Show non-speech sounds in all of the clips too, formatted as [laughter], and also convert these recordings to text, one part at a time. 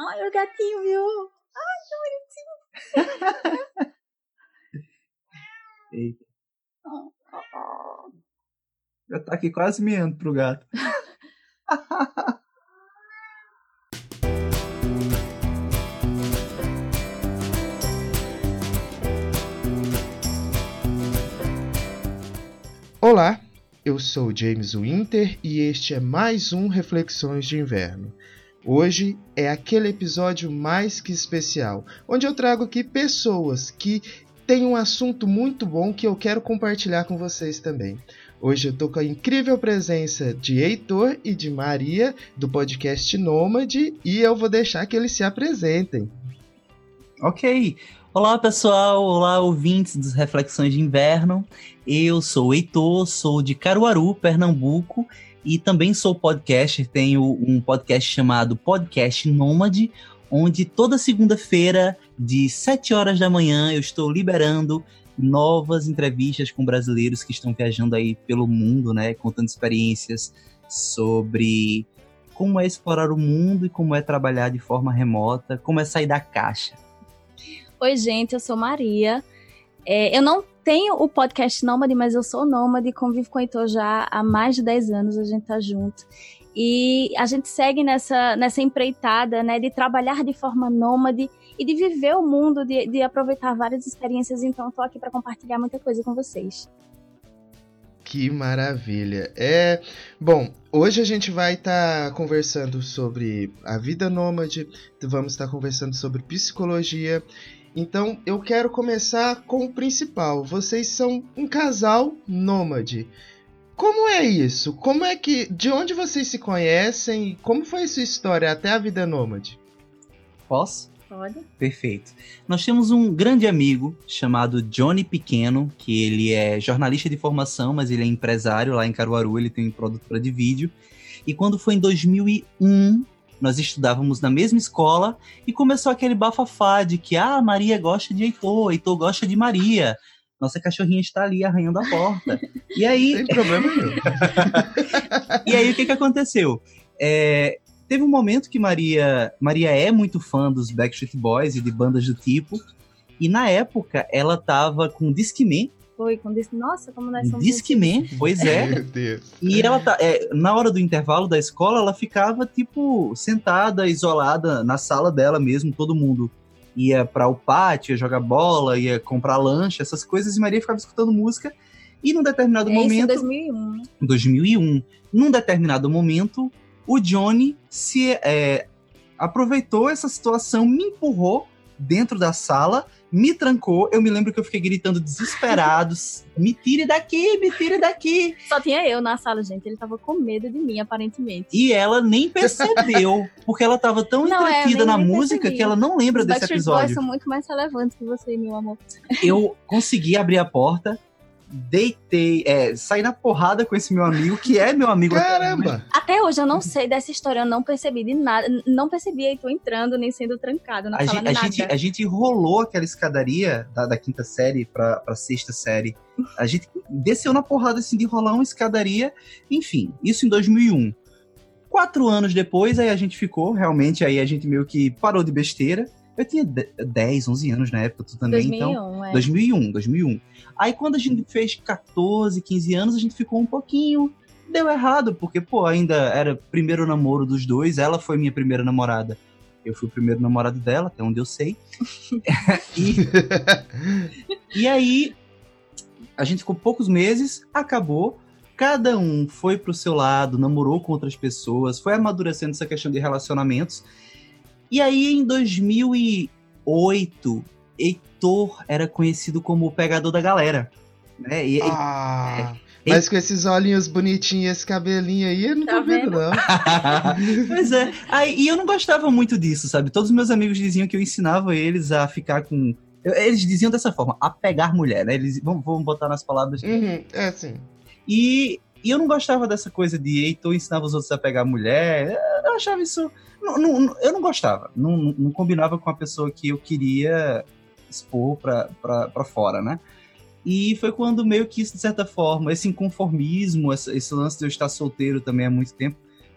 Ai, o gatinho, viu? Ai, que bonitinho. [laughs] Eita. Oh, oh. Já tá aqui quase miando pro gato. [laughs] Olá, eu sou James Winter e este é mais um Reflexões de Inverno. Hoje é aquele episódio mais que especial, onde eu trago aqui pessoas que têm um assunto muito bom que eu quero compartilhar com vocês também. Hoje eu tô com a incrível presença de Heitor e de Maria do podcast Nômade e eu vou deixar que eles se apresentem. Ok. Olá, pessoal. Olá, ouvintes dos Reflexões de Inverno. Eu sou o Heitor, sou de Caruaru, Pernambuco, e também sou podcaster. Tenho um podcast chamado Podcast Nômade, onde toda segunda-feira, de 7 horas da manhã, eu estou liberando novas entrevistas com brasileiros que estão viajando aí pelo mundo, né, contando experiências sobre como é explorar o mundo e como é trabalhar de forma remota, como é sair da caixa. Oi, gente, eu sou Maria. É, eu não tenho o podcast Nômade, mas eu sou nômade, convivo com o Heitor já há mais de 10 anos, a gente tá junto. E a gente segue nessa, nessa empreitada, né, de trabalhar de forma nômade e de viver o mundo, de, de aproveitar várias experiências. Então, estou aqui para compartilhar muita coisa com vocês. Que maravilha! É bom. Hoje a gente vai estar tá conversando sobre a vida nômade. Vamos estar tá conversando sobre psicologia. Então eu quero começar com o principal. Vocês são um casal nômade. Como é isso? Como é que. De onde vocês se conhecem? Como foi a sua história até a vida nômade? Posso? Pode. Perfeito. Nós temos um grande amigo chamado Johnny Pequeno, que ele é jornalista de formação, mas ele é empresário lá em Caruaru, ele tem produtora de vídeo. E quando foi em 2001, nós estudávamos na mesma escola e começou aquele bafafá de que ah, Maria gosta de Heitor, Heitor gosta de Maria. Nossa cachorrinha está ali arranhando a porta. E aí. Sem problema nenhum. [laughs] e aí, o que, que aconteceu? É, Teve um momento que Maria, Maria é muito fã dos Backstreet Boys e de bandas do tipo. E na época ela tava com Discman. Foi, com Discman. Nossa, como nós somos. Discman, pois é. [laughs] Meu Deus. E ela tá. É, na hora do intervalo da escola, ela ficava, tipo, sentada, isolada na sala dela mesmo, todo mundo ia para o pátio, ia jogar bola, ia comprar lanche, essas coisas, e Maria ficava escutando música. E num determinado é momento. Isso em 2001. 2001. Num determinado momento, o Johnny se é, aproveitou essa situação, me empurrou dentro da sala, me trancou. Eu me lembro que eu fiquei gritando desesperados: [laughs] me tire daqui, me tire daqui. Só tinha eu na sala, gente. Ele tava com medo de mim, aparentemente. E ela nem percebeu, [laughs] porque ela tava tão não, é, entretida é, na música percebi. que ela não lembra Os desse episódio. Boys são muito mais relevantes que você, meu amor. Eu consegui abrir a porta, deitei, é, saí na porrada com esse meu amigo, que é meu amigo. Caramba! Até, até hoje eu não sei dessa história, eu não percebi de nada, não percebi aí tu entrando nem sendo trancado na a sala gente, a gente, a gente rolou aquela escadaria da, da quinta série pra, pra sexta série. A gente desceu na porrada assim de rolar uma escadaria, enfim, isso em 2001. Quatro anos depois, aí a gente ficou, realmente, aí a gente meio que parou de besteira. Eu tinha 10, 11 anos na época, tu também, 2001, então. É. 2001, 2001. Aí quando a gente fez 14, 15 anos, a gente ficou um pouquinho. Deu errado, porque, pô, ainda era primeiro namoro dos dois, ela foi minha primeira namorada. Eu fui o primeiro namorado dela, até onde eu sei. [laughs] e, e aí, a gente ficou poucos meses, acabou. Cada um foi pro seu lado, namorou com outras pessoas, foi amadurecendo essa questão de relacionamentos. E aí, em 2008, Heitor era conhecido como o pegador da galera. Né? E, ah, e, mas com esses olhinhos bonitinhos, esse cabelinho aí, eu não tá tô vendo, não. [laughs] pois é. Aí, e eu não gostava muito disso, sabe? Todos os meus amigos diziam que eu ensinava eles a ficar com. Eles diziam dessa forma, a pegar mulher, né? Eles vamos, vamos botar nas palavras. Uhum, é assim. E, e eu não gostava dessa coisa de Heitor ensinava os outros a pegar mulher. Eu achava isso não, não, eu não gostava, não, não, combinava com a pessoa que eu queria expor pra fora, né? E foi quando meio que isso, de certa forma, esse inconformismo, esse, esse lance de eu estar solteiro também há muito tempo,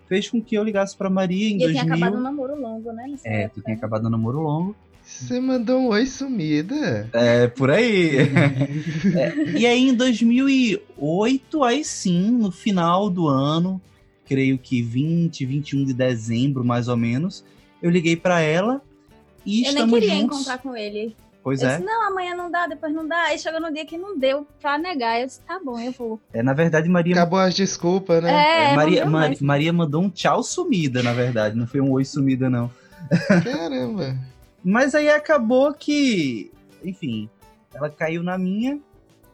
fez com que eu ligasse pra Maria em e 2000. tinha acabado um namoro longo, né? nessa É, época. tu tinha acabado um namoro longo. Você mandou um oi sumida. É, por aí. [laughs] É, e aí, em 2008, aí sim, no final do ano, creio que 20, 21 de dezembro, mais ou menos, eu liguei pra ela e Eu nem estamos queria juntos. encontrar com ele. Pois eu é. disse, não, amanhã não dá, depois não dá. Aí chegou no dia que não deu pra negar. Eu disse, tá bom, eu vou. é. Na verdade, Maria, Acabou as desculpas, né? É, não Maria, Ma- mais. Maria mandou um tchau sumida, na verdade. Não foi um oi sumida, não. [laughs] Caramba. Mas aí acabou que, enfim, ela caiu na minha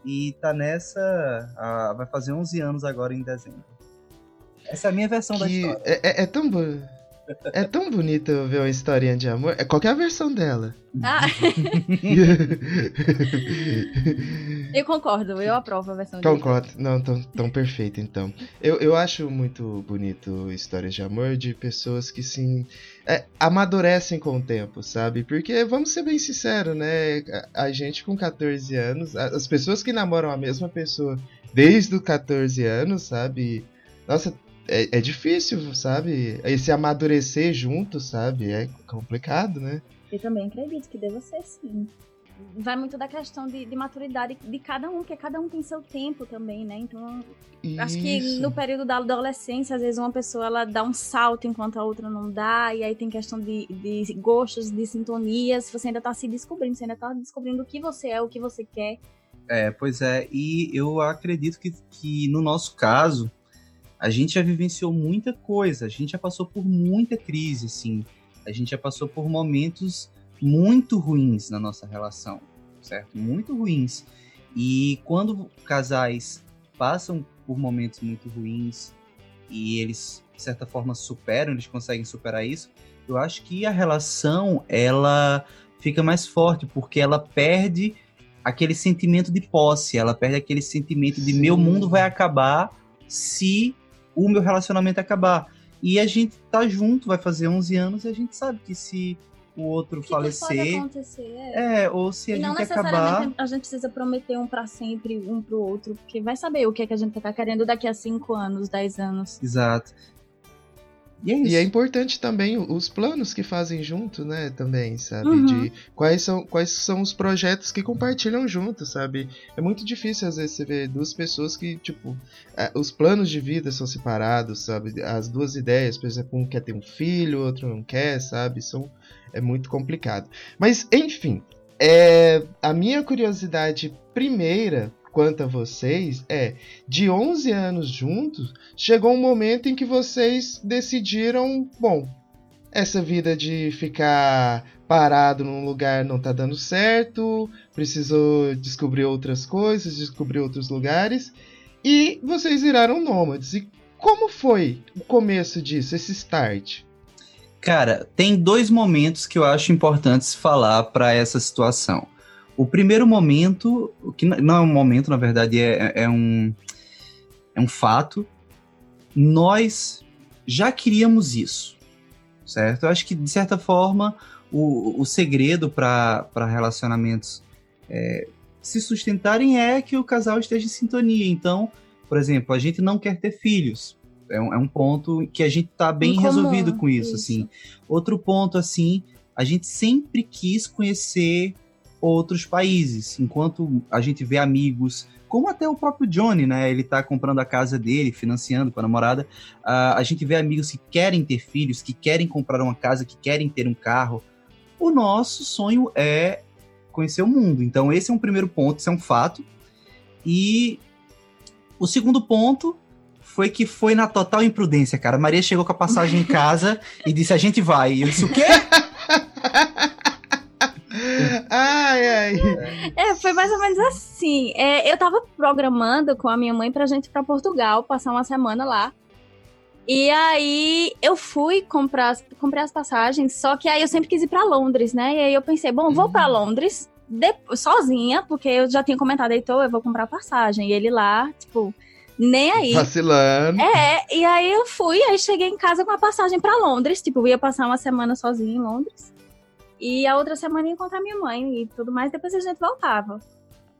e tá nessa. ah, vai fazer 11 anos agora em dezembro. Essa é a minha versão da Que história. é, é- é tão bo- é tão bonito ver uma historinha de amor. É qualquer versão dela. Ah, [laughs] eu concordo, eu aprovo a versão de Concordo. Não, tão, tão perfeito, então. Eu, eu acho muito bonito histórias de amor de pessoas que sim é, amadurecem com o tempo, sabe? Porque, vamos ser bem sinceros, né? A, a gente com 14 anos, a- as pessoas que namoram a mesma pessoa desde os 14 anos, sabe? Nossa, é, é difícil, sabe? Esse amadurecer junto, sabe? É complicado, né? Eu também acredito que deva ser sim. Vai muito da questão de, de maturidade de cada um, porque cada um tem seu tempo também, né? Então, acho que Isso. no período da adolescência, às vezes uma pessoa ela dá um salto enquanto a outra não dá, e aí tem questão de, de gostos, de sintonias. Você ainda tá se descobrindo, você ainda tá descobrindo o que você é, o que você quer. É, pois é, e eu acredito que, que no nosso caso, a gente já vivenciou muita coisa, a gente já passou por muita crise, assim, a gente já passou por momentos muito ruins na nossa relação, certo? Muito ruins. E quando casais passam por momentos muito ruins e eles, de certa forma, superam, eles conseguem superar isso, eu acho que a relação, ela fica mais forte, porque ela perde aquele sentimento de posse, ela perde aquele sentimento de Sim. meu mundo vai acabar se o meu relacionamento acabar. E a gente tá junto, vai fazer 11 anos e a gente sabe que se o outro que, que falecer, acontecer? É. é, ou se a E não gente necessariamente acabar, a gente precisa prometer um pra sempre, um pro outro, porque vai saber o que, é que a gente tá querendo daqui a 5 anos, 10 anos. exato. E é. E é importante também os planos que fazem junto, né? Também, sabe? Uhum. De quais são, quais são os projetos que compartilham junto, sabe? É muito difícil, às vezes, você ver duas pessoas que, tipo, é, os planos de vida são separados, sabe? As duas ideias, por exemplo, um quer ter um filho, outro não quer, sabe? São, é muito complicado. Mas, enfim, é, a minha curiosidade primeira quanto a vocês é: de 11 anos juntos, chegou um momento em que vocês decidiram, bom, essa vida de ficar parado num lugar não tá dando certo, precisou descobrir outras coisas, descobrir outros lugares, e vocês viraram nômades. E como foi o começo disso, esse start? Cara, tem dois momentos que eu acho importantes falar para essa situação. O primeiro momento, o que não é um momento, na verdade, é, é um, é um fato. Nós já queríamos isso, certo? Eu acho que, de certa forma, o, o segredo para relacionamentos é, se sustentarem é que o casal esteja em sintonia. Então, por exemplo, a gente não quer ter filhos. É um, é um ponto que a gente tá bem resolvido com isso, isso. assim. Outro ponto, assim, a gente sempre quis conhecer outros países, enquanto a gente vê amigos, como até o próprio Johnny, né? Ele tá comprando a casa dele, financiando com a namorada. ah, a gente vê amigos que querem ter filhos, que querem comprar uma casa, que querem ter um carro. O nosso sonho é conhecer o mundo. Então, esse é um primeiro ponto, isso é um fato. E o segundo ponto foi que foi na total imprudência, cara. Maria chegou com a passagem em [laughs] casa e disse: A gente vai. E eu disse: O quê? ai, ai. É, foi mais ou menos assim. É, eu tava programando com a minha mãe pra gente ir pra Portugal, passar uma semana lá. E aí eu fui comprar, as- comprei as passagens, só que aí eu sempre quis ir pra Londres, né? E aí eu pensei, bom, vou pra Londres de- sozinha, porque eu já tinha comentado, Heitor, eu vou comprar passagem. E ele lá, tipo, nem aí. Vacilando. É, e aí eu fui, aí cheguei em casa com a passagem pra Londres, tipo, eu ia passar uma semana sozinha em Londres. E a outra semana ia encontrar minha mãe e tudo mais, depois a gente voltava.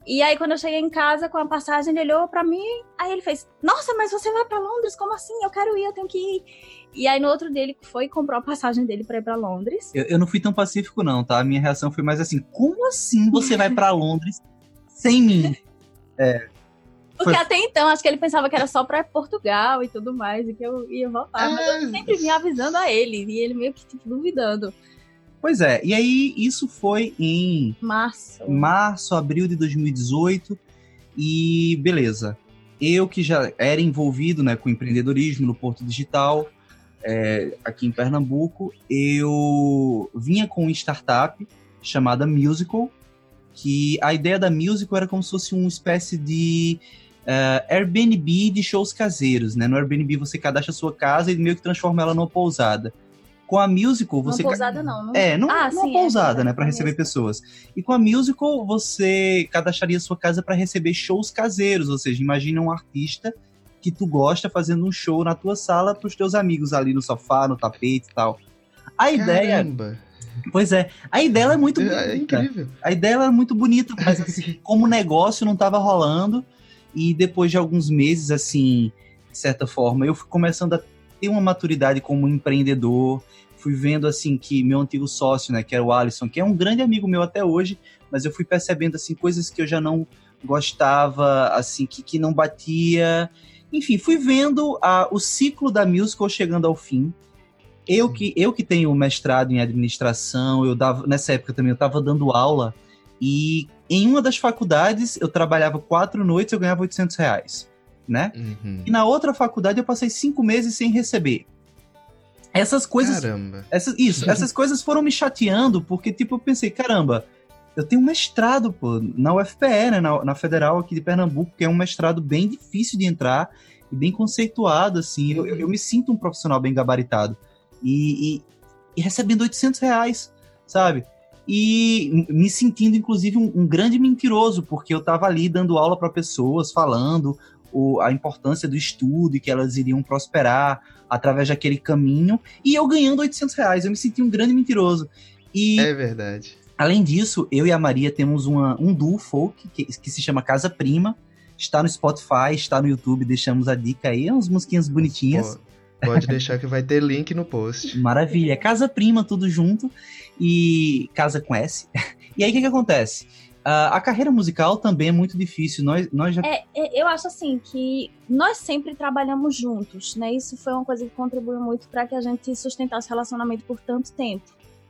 E aí, quando eu cheguei em casa com a passagem, ele olhou para mim, aí ele fez: Nossa, mas você vai para Londres? Como assim? Eu quero ir, eu tenho que ir. E aí, no outro dia, ele foi e comprou a passagem dele para ir para Londres. Eu, eu, não fui tão pacífico, não, tá? A minha reação foi mais assim: Como assim você vai para Londres sem mim? [laughs] É. Porque foi... até então, acho que ele pensava que era só para Portugal e tudo mais, e que eu ia voltar. É... Mas eu é. sempre vinha avisando a ele, e ele meio que tipo, duvidando. Pois é, e aí isso foi em março, março, abril de 2018 e beleza. Eu que já era envolvido né, com empreendedorismo no Porto Digital, é, aqui em Pernambuco, eu vinha com uma startup chamada Musical, que a ideia da Musical era como se fosse uma espécie de uh, Airbnb de shows caseiros, né? No Airbnb você cadastra a sua casa e meio que transforma ela numa pousada. Com a musical, você. Uma pousada não, não. É, não, ah, sim, pousada, é, né? para receber pessoas. E com a musical, você cadastraria sua casa para receber shows caseiros. Ou seja, imagina um artista que tu gosta fazendo um show na tua sala para os teus amigos ali no sofá, no tapete e tal. A Caramba. ideia. Pois é, a ideia é muito bonita. É, é incrível. A ideia é muito bonita, mas assim, [laughs] como negócio não estava rolando. E depois de alguns meses, assim, de certa forma, eu fui começando a ter uma maturidade como empreendedor. Fui vendo assim que meu antigo sócio, né, que era o Alisson, que é um grande amigo meu até hoje, mas eu fui percebendo assim coisas que eu já não gostava, assim que, que não batia. Enfim, fui vendo a, o ciclo da musical chegando ao fim. Eu que, eu que tenho mestrado em administração, eu dava, nessa época também eu estava dando aula e em uma das faculdades eu trabalhava quatro noites eu ganhava 800 reais né? Uhum. E na outra faculdade eu passei cinco meses sem receber. Essas coisas. Caramba. Essas, isso, [laughs] essas coisas foram me chateando, porque, tipo, eu pensei, caramba, eu tenho um mestrado, pô, na UFPE, né, na, na Federal aqui de Pernambuco, que é um mestrado bem difícil de entrar e bem conceituado, assim. Eu, eu, eu me sinto um profissional bem gabaritado. E, e, e, recebendo 800 reais, sabe? E me sentindo, inclusive, um, um grande mentiroso, porque eu tava ali dando aula para pessoas, falando, o, a importância do estudo e que elas iriam prosperar através daquele caminho, e eu ganhando 800 reais. Eu me senti um grande mentiroso. E, é verdade. Além disso, eu e a Maria temos uma, um duo folk que, que se chama Casa Prima. Está no Spotify, está no YouTube, deixamos a dica aí, umas musiquinhas bonitinhas. Pô, pode deixar que vai ter link no post. [laughs] Maravilha. Casa Prima, tudo junto. E Casa com S. [laughs] E aí o que, que acontece? Uh, a carreira musical também é muito difícil. Nós, nós já... É, é, eu acho assim que nós sempre trabalhamos juntos, né? Isso foi uma coisa que contribuiu muito para que a gente sustentasse o relacionamento por tanto tempo.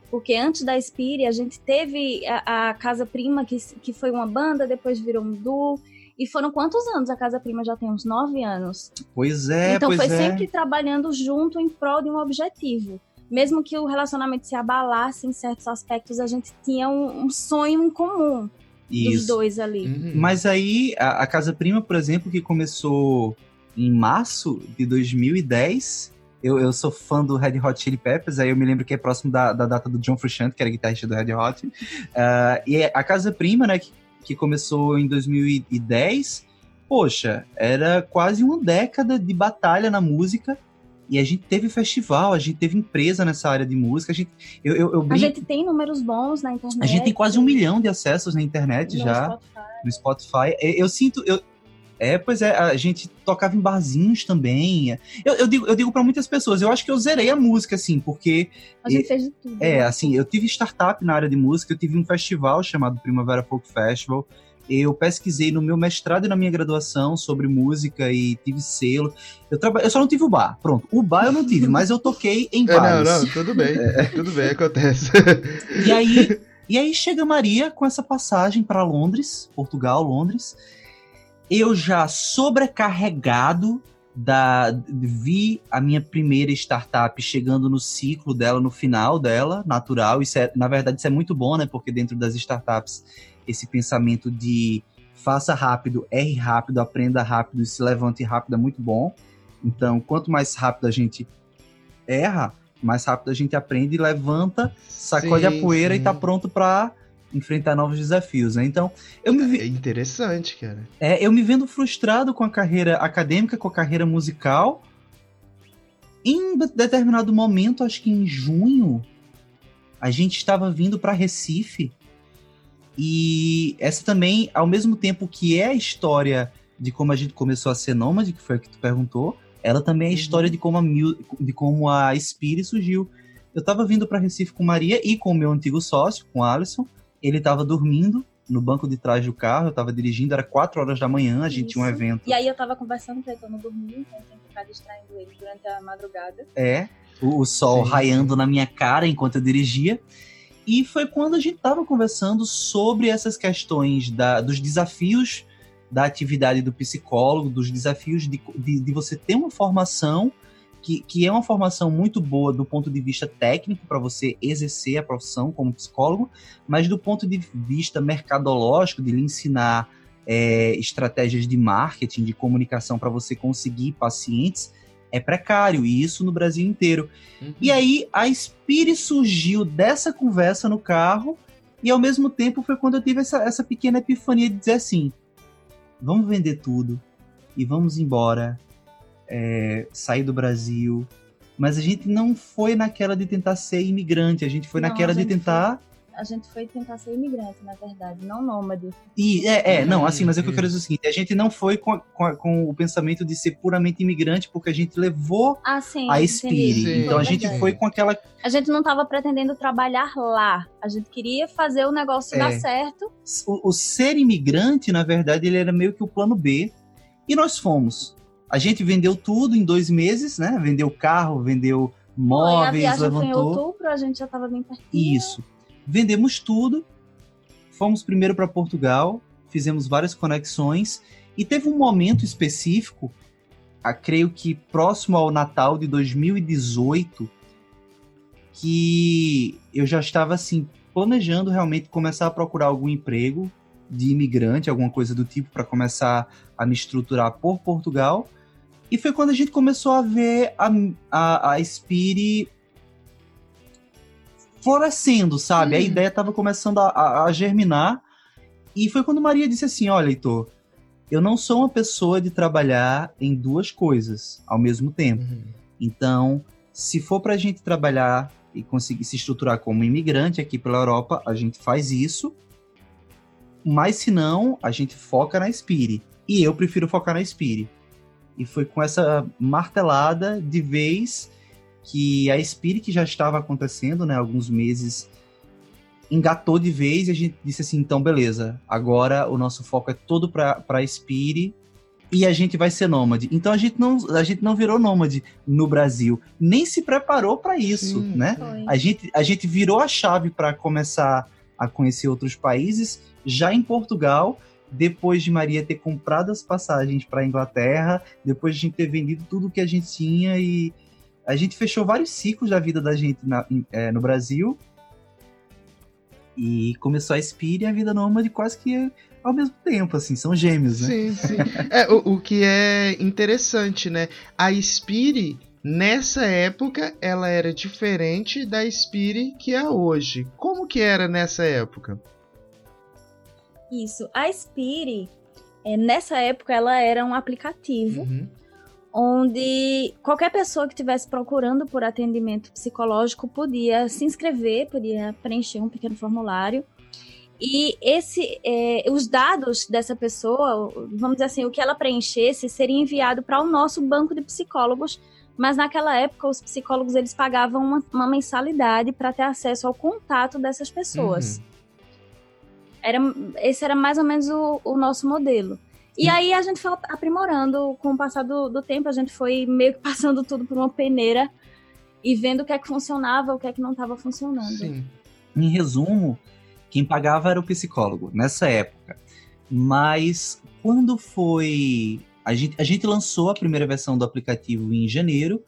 Porque antes da Spire, a gente teve a, a, Casa Prima, que, que foi uma banda, depois virou um duo. E foram quantos anos? A Casa Prima já tem uns nove anos. Pois é, Então pois foi é. sempre trabalhando junto em prol de um objetivo. Mesmo que o relacionamento se abalasse em certos aspectos, a gente tinha um, um sonho em comum. Isso. dos dois ali. Uhum. Mas aí, a, a, Casa Prima, por exemplo, que começou em março de 2010. Eu, eu sou fã do Red Hot Chili Peppers, aí eu me lembro que é próximo da, da data do John Frusciante, que era guitarrista do Red Hot. Uh, e a Casa Prima, né, que, que começou em 2010, poxa, era quase uma década de batalha na música e a gente teve festival, a gente teve empresa nessa área de música. A gente, eu, eu, eu brinco, a gente tem números bons na internet. A gente tem quase um milhão de acessos na internet no já. Spotify. No Spotify. Eu, eu sinto. Eu, é, pois é, a gente tocava em barzinhos também. Eu, eu digo, eu digo para muitas pessoas, eu acho que eu zerei a música, assim, porque. A gente fez de tudo. É, né? assim, eu tive startup na área de música, eu tive um festival chamado Primavera Folk Festival eu pesquisei no meu mestrado e na minha graduação sobre música e tive selo. Eu, traba... eu só não tive o bar. Pronto, o bar eu não tive, mas eu toquei em. É, não, não, tudo bem. [laughs] É. Tudo bem, acontece. E aí, e aí chega Maria com essa passagem para Londres, Portugal, Londres. Eu já sobrecarregado da vi a minha primeira startup chegando no ciclo dela, no final dela, natural. Isso é, na verdade, isso é muito bom, né? Porque dentro das startups esse pensamento de faça rápido, erre rápido, aprenda rápido e se levante rápido é muito bom. Então, quanto mais rápido a gente erra, mais rápido a gente aprende e levanta, sacode sim, a poeira sim. e tá pronto para enfrentar novos desafios, né? Então, eu me vi... É interessante, cara. É, eu me vendo frustrado com a carreira acadêmica, com a carreira musical. Em determinado momento, acho que em junho, a gente estava vindo para Recife E essa também, ao mesmo tempo que é a história de como a gente começou a ser nômade, que foi o que tu perguntou, ela também é a uhum. história de como a, de como a Spirit surgiu. Eu tava vindo para Recife com Maria e com o meu antigo sócio, com o Alisson. Ele tava dormindo no banco de trás do carro, eu tava dirigindo, era 4 horas da manhã, a gente Isso. tinha um evento. E aí eu tava conversando com ele, eu não dormi, então eu tinha que ficar distraindo ele durante a madrugada. É, o, o sol Sim. raiando na minha cara enquanto eu dirigia. E foi quando a gente estava conversando sobre essas questões da, dos desafios da atividade do psicólogo, dos desafios de, de, de você ter uma formação que, que, é uma formação muito boa do ponto de vista técnico para você exercer a profissão como psicólogo, mas do ponto de vista mercadológico, de lhe ensinar é, estratégias de marketing, de comunicação para você conseguir pacientes, é precário, e isso no Brasil inteiro. Uhum. E aí a Spire surgiu dessa conversa no carro, e ao mesmo tempo foi quando eu tive essa, essa pequena epifania de dizer assim: vamos vender tudo e vamos embora, é, sair do Brasil. Mas a gente não foi naquela de tentar ser imigrante, a gente foi não, naquela de tentar a gente foi tentar ser imigrante, na verdade, não nômade. E, é, é, não, assim, mas é o que eu quero dizer o seguinte: a gente não foi com, com, com, o pensamento de ser puramente imigrante, porque a gente levou ah, sim, a Spirit. Então a gente foi com aquela. A gente não estava pretendendo trabalhar lá. A gente queria fazer o negócio é. dar certo. O, o ser imigrante, na verdade, ele era meio que o plano B. E nós fomos. A gente vendeu tudo em dois meses, né? Vendeu carro, vendeu móveis, Foi, a viagem levantou. Foi em outubro, a gente já estava bem pertinho. Isso vendemos tudo, fomos primeiro para Portugal, fizemos várias conexões e teve um momento específico, a, creio que próximo ao Natal de 2018, que eu já estava assim planejando realmente começar a procurar algum emprego de imigrante, alguma coisa do tipo para começar a me estruturar por Portugal. E foi quando a gente começou a ver a, a, a Spire florescendo, sabe? Hum. A ideia estava começando a, a, a, germinar. E foi quando Maria disse assim: Olha, Heitor, eu não sou uma pessoa de trabalhar em duas coisas ao mesmo tempo. Uhum. Então, se for para a gente trabalhar e conseguir se estruturar como imigrante aqui pela Europa, a gente faz isso. Mas se não, a gente foca na Spire. E eu prefiro focar na Spire. E foi com essa martelada de vez que a Spirit já estava acontecendo, né, alguns meses, engatou de vez e a gente disse assim, então beleza, agora o nosso foco é todo para a Spirit e a gente vai ser nômade. Então a gente não, a gente não virou nômade no Brasil, nem se preparou para isso, Sim, né? A gente, a gente virou a chave para começar a conhecer outros países já em Portugal, depois de Maria ter comprado as passagens para a Inglaterra, depois de a gente ter vendido tudo que a gente tinha e a gente fechou vários ciclos da vida da gente na, é, no Brasil. E começou a Spire e a vida nômade quase que ao mesmo tempo, assim, são gêmeos, né? Sim, sim. é, o, o que é interessante, né? A Spire, nessa época, ela era diferente da Spire que é hoje. Como que era nessa época? Isso. A Spire, é, nessa época, ela era um aplicativo uhum onde qualquer pessoa que estivesse procurando por atendimento psicológico podia se inscrever, podia preencher um pequeno formulário. E esse, é, os dados dessa pessoa, vamos dizer assim, o que ela preenchesse seria enviado para o nosso banco de psicólogos. Mas naquela época os psicólogos eles pagavam uma, uma mensalidade para ter acesso ao contato dessas pessoas. Uhum. Era, esse era mais ou menos o, o nosso modelo. E aí a gente foi aprimorando com o passar do, do tempo, a gente foi meio que [laughs] passando tudo por uma peneira e vendo o que é que funcionava, o que é que não estava funcionando. Sim. Em resumo, quem pagava era o psicólogo nessa época. Mas quando foi. A gente, a gente lançou a primeira versão do aplicativo em janeiro.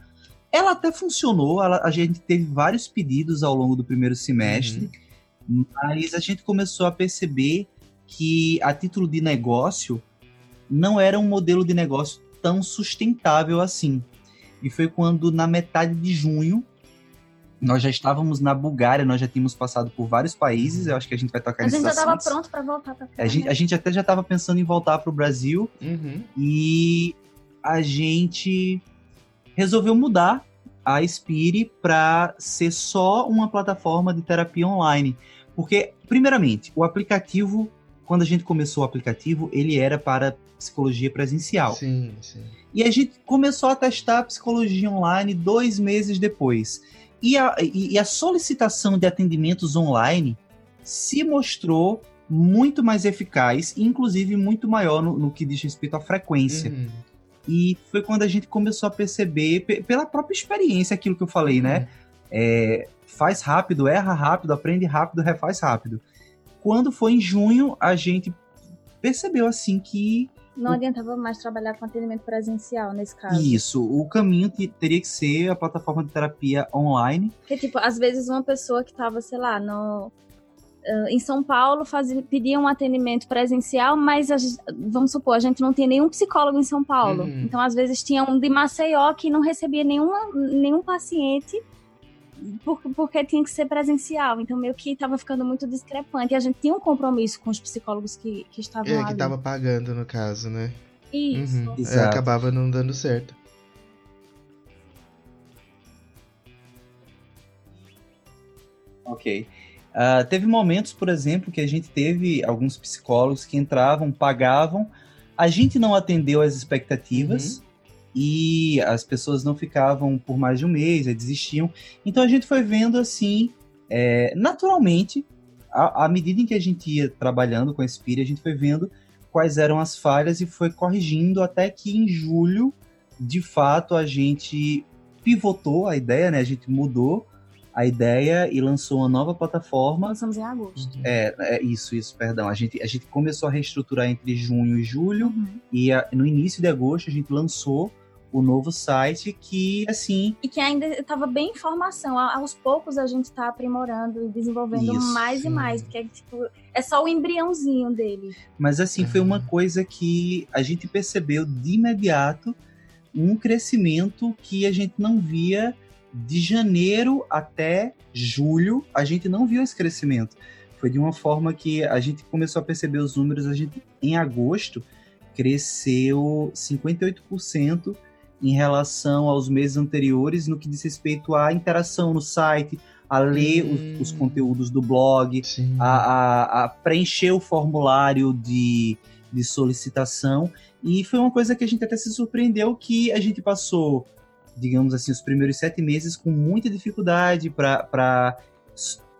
Ela até funcionou, ela, a gente teve vários pedidos ao longo do primeiro semestre, uhum. mas a gente começou a perceber que, a título de negócio, não era um modelo de negócio tão sustentável assim. E foi quando, na metade de junho, nós já estávamos na Bulgária, nós já tínhamos passado por vários países, eu acho que a gente vai tocar nesses A gente já estava pronto para voltar para cá. A gente, a gente até já estava pensando em voltar para o Brasil uhum. e a gente resolveu mudar a Spire para ser só uma plataforma de terapia online Porque, primeiramente, o aplicativo, quando a gente começou o aplicativo, ele era para psicologia presencial. Sim, sim. E a gente começou a testar psicologia online dois meses depois. E a, e a solicitação de atendimentos online se mostrou muito mais eficaz, inclusive muito maior no, no que diz respeito à frequência. Uhum. E foi quando a gente começou a perceber, pela própria experiência, aquilo que eu falei, né? Uhum. É, faz rápido, erra rápido, aprende rápido, refaz rápido. Quando foi em junho, a gente percebeu assim que não adiantava mais trabalhar com atendimento presencial nesse caso. Isso, o caminho teria que ser a plataforma de terapia online. Porque, tipo, às vezes uma pessoa que estava, sei lá, no, Uh, em São Paulo fazia, pedia um atendimento presencial, mas vamos supor, a gente não tem nenhum psicólogo em São Paulo. Uhum. Então, às vezes, tinha um de Maceió que não recebia nenhuma, nenhum paciente porque tinha que ser presencial. Então, meio que estava ficando muito discrepante. E a gente tinha um compromisso com os psicólogos que, que estavam é, lá. É, que estava pagando, no caso, né? Isso. Uhum. É, acabava não dando certo. Ok. Uh, teve momentos, por exemplo, que a gente teve alguns psicólogos que entravam, pagavam, a gente não atendeu as expectativas uhum. E as pessoas não ficavam por mais de um mês, desistiam. Então a gente foi vendo assim, é, naturalmente, à, medida em que a gente ia trabalhando com a Spire, a gente foi vendo quais eram as falhas e foi corrigindo até que em julho, de fato, a gente pivotou a ideia, né? A gente mudou a ideia e lançou uma nova plataforma. Lançamos em agosto. É, é isso, isso, perdão. A gente, a gente começou a reestruturar entre junho e julho, uhum. e a, no início de agosto a gente lançou o novo site que, assim... E que ainda estava bem em formação. Aos poucos a gente está aprimorando e desenvolvendo isso. mais e mais, porque é, tipo, é só o embriãozinho dele. Mas, assim, foi uma coisa que a gente percebeu de imediato um crescimento que a gente não via de janeiro até julho, a gente não viu esse crescimento. Foi de uma forma que a gente começou a perceber os números, a gente em agosto cresceu 58% em relação aos meses anteriores no que diz respeito à interação no site, a ler hum. os, os, conteúdos do blog, a, a, a, preencher o formulário de, de solicitação. E foi uma coisa que a gente até se surpreendeu que a gente passou digamos assim, os primeiros sete meses com muita dificuldade para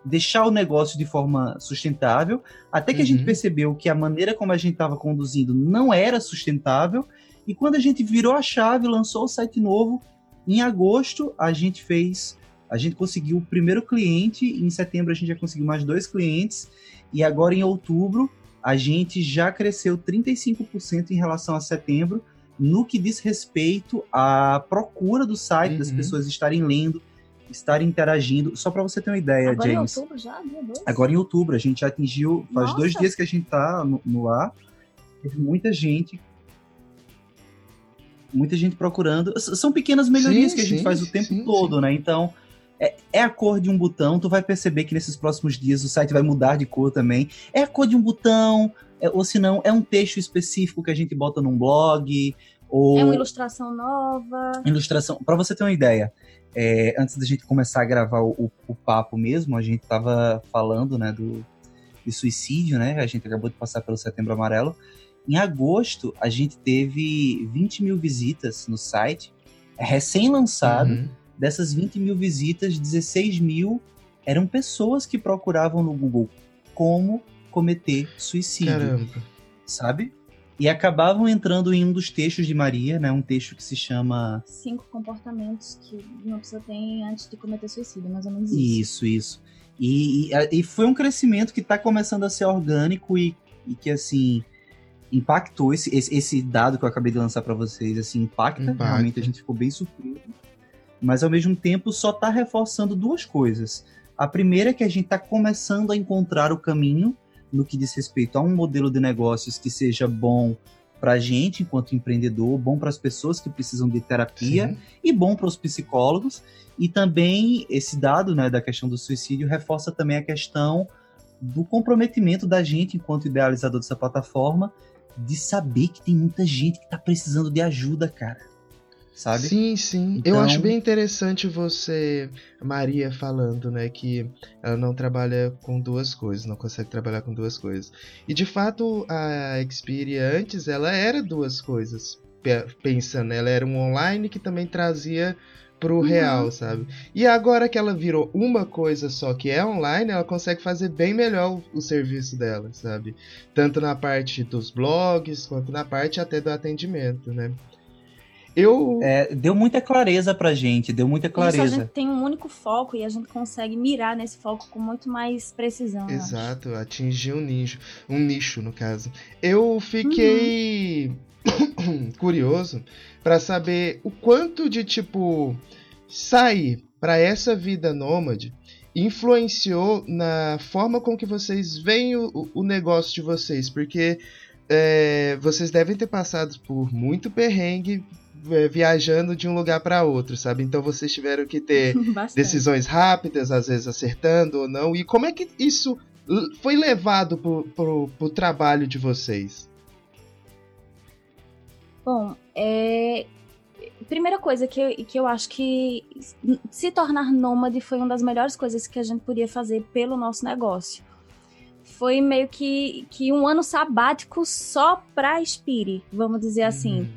deixar o negócio de forma sustentável, até que uhum. a gente uhum. percebeu que a maneira como a gente estava conduzindo não era sustentável, e quando a gente virou a chave, lançou o site novo, em agosto a gente fez, a gente conseguiu o primeiro cliente, em setembro a gente já conseguiu mais dois clientes, e agora em outubro a gente já cresceu 35% em relação a setembro, no que diz respeito à procura do site, uhum. das pessoas estarem lendo, estarem interagindo. Só para você ter uma ideia, Agora James. Agora em outubro já? Agora em outubro, a gente já atingiu, faz Nossa. dois dias que a gente tá no, no ar, teve muita gente muita gente procurando. São pequenas melhorias sim, que a gente sim, faz o tempo sim, todo, né? Então, é, é, a cor de um botão. Tu vai perceber que nesses próximos dias o site vai mudar de cor também. É a cor de um botão, é, ou se não, é um texto específico que a gente bota num blog, ou... É uma ilustração nova. Ilustração. Para você ter uma ideia, é, antes da gente começar a gravar o, o, papo mesmo, a gente tava falando, né, do de suicídio, né? A gente acabou de passar pelo Setembro Amarelo. Em agosto, a gente teve 20 mil visitas no site, é recém-lançado. Uhum. Dessas 20 mil visitas, 16 mil eram pessoas que procuravam no Google como cometer suicídio. Caramba. Sabe? E acabavam entrando em um dos textos de Maria, né? Um texto que se chama. Cinco comportamentos que uma pessoa tem antes de cometer suicídio, mais ou menos isso. Isso, isso. E, e, e foi um crescimento que está começando a ser orgânico e, e que, assim, impactou esse, esse, esse, dado que eu acabei de lançar para vocês, assim, impacta, impacta. Realmente a gente ficou bem surpreso. Mas, ao mesmo tempo, só está reforçando duas coisas. A primeira é que a gente está começando a encontrar o caminho no que diz respeito a um modelo de negócios que seja bom para a gente enquanto empreendedor, bom para as pessoas que precisam de terapia Sim. e bom para os psicólogos. E também esse dado né, da questão do suicídio reforça também a questão do comprometimento da gente enquanto idealizador dessa plataforma de saber que tem muita gente que está precisando de ajuda, cara. sabe? Sim, sim. Então... Eu acho bem interessante você, Maria, falando, né, que ela não trabalha com duas coisas, não consegue trabalhar com duas coisas. E de fato, a Xperia antes, ela era duas coisas. Pensando, ela era um online que também trazia pro uhum. real, sabe? E agora que ela virou uma coisa só que é online, ela consegue fazer bem melhor o, o, serviço dela, sabe? Tanto na parte dos blogs quanto na parte até do atendimento, né? Eu é, deu muita clareza pra gente, deu muita clareza. Isso, a gente tem um único foco e a gente consegue mirar nesse foco com muito mais precisão. Exato, atingir um nicho, um nicho no caso. Eu fiquei uhum [coughs] curioso para saber o quanto de tipo sair para essa vida nômade influenciou na forma com que vocês veem o, o negócio de vocês, porque é, vocês devem ter passado por muito perrengue é, viajando de um lugar para outro, sabe? Então vocês tiveram que ter [laughs] decisões rápidas, às vezes acertando ou não. E como é que isso foi levado pro, pro trabalho de vocês? Bom, é... primeira coisa que eu, que eu acho que se tornar nômade foi uma das melhores coisas que a gente podia fazer pelo nosso negócio. Foi meio que, que um ano sabático só para Spire, vamos dizer assim. Uhum.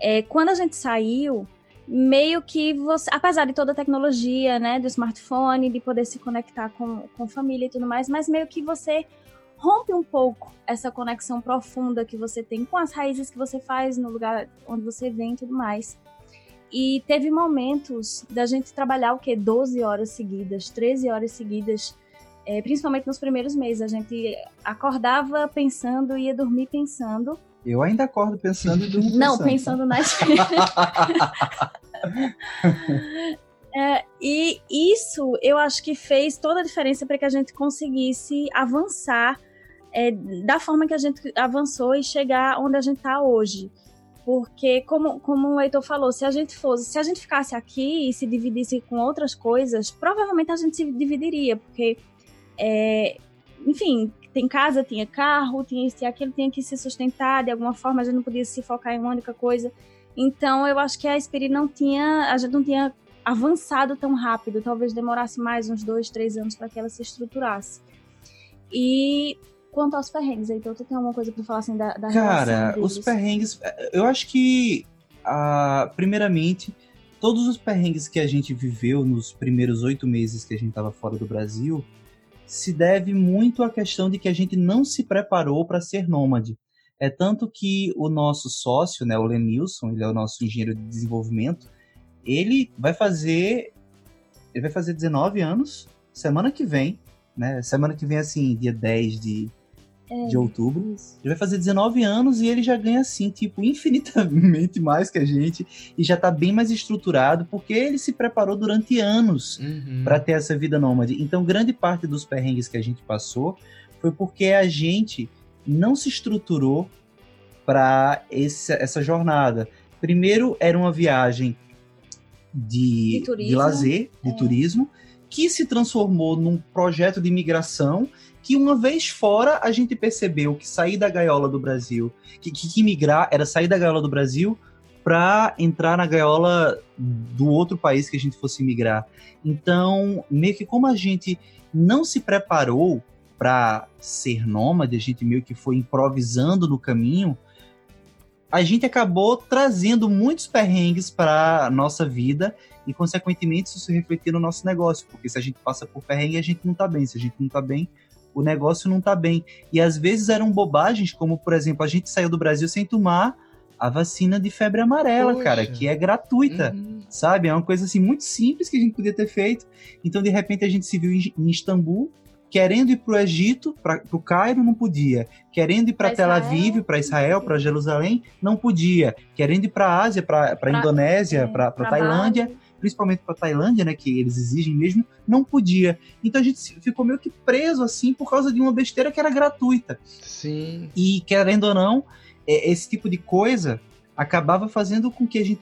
É, quando a gente saiu, meio que você, apesar de toda a tecnologia, né, do smartphone, de poder se conectar com, com família e tudo mais, mas meio que você rompe um pouco essa conexão profunda que você tem com as raízes que você faz no lugar onde você vem e tudo mais. E teve momentos da gente trabalhar o que 12 horas seguidas, 13 horas seguidas, é, principalmente nos primeiros meses. A gente acordava pensando ia dormir pensando. Eu ainda acordo pensando e durmo pensando. Não, pensando nas. [laughs] [laughs] É, e isso eu acho que fez toda a diferença para que a gente conseguisse avançar é, da forma que a gente avançou e chegar onde a gente está hoje. Porque, como, como o Heitor falou, se a gente fosse, se a gente ficasse aqui e se dividisse com outras coisas, provavelmente a gente se dividiria, porque, é, enfim, tem casa, tinha carro, tinha isso e aquilo, tinha que se sustentar de alguma forma, a gente não podia se focar em uma única coisa. Então, eu acho que a Spirit não tinha, a gente não tinha avançado tão rápido, talvez demorasse mais uns dois, três anos para que ela se estruturasse. E Quanto aos perrengues, então tu tem alguma coisa para falar assim da, da Cara, os perrengues, eu acho que, uh, primeiramente, todos os perrengues que a gente viveu nos primeiros oito meses que a gente estava fora do Brasil se deve muito à questão de que a gente não se preparou para ser nômade. É tanto que o nosso sócio, né, o Lenilson, ele é o nosso engenheiro de desenvolvimento, ele vai fazer ele vai fazer 19 anos semana que vem, né? Semana que vem assim, dia 10 de é, de outubro. Isso. Ele vai fazer 19 anos e ele já ganha, assim, tipo, infinitamente [laughs] mais que a gente e já tá bem mais estruturado porque ele se preparou durante anos uhum. para ter essa vida nômade. Então, grande parte dos perrengues que a gente passou foi porque a gente não se estruturou para essa jornada. Primeiro, era uma viagem de, de, de lazer, de é. turismo, que se transformou num projeto de imigração que uma vez fora a gente percebeu que sair da gaiola do Brasil, que, que, que migrar era sair da gaiola do Brasil para entrar na gaiola do outro país que a gente fosse migrar. Então, meio que como a gente não se preparou para ser nômade, a gente meio que foi improvisando no caminho, a gente acabou trazendo muitos perrengues para nossa vida e, consequentemente, isso se refletir no nosso negócio, porque se a gente passa por perrengue, a gente não está bem. Se a gente não está bem, o negócio não tá bem. E às vezes eram bobagens, como por exemplo, a gente saiu do Brasil sem tomar a vacina de febre amarela, Poxa. cara, que é gratuita, uhum. sabe? É uma coisa assim muito simples que a gente podia ter feito. Então, de repente, a gente se viu em Istambul, querendo ir para o Egito, para o Cairo, não podia. Querendo ir para Tel Aviv, para Israel, para Jerusalém, não podia. Querendo ir para a Ásia, para a Indonésia, para Tailândia, Bali principalmente para Tailândia, né, que eles exigem mesmo, não podia. Então a gente ficou meio que preso assim por causa de uma besteira que era gratuita. Sim. E querendo ou não, é, esse tipo de coisa acabava fazendo com que a gente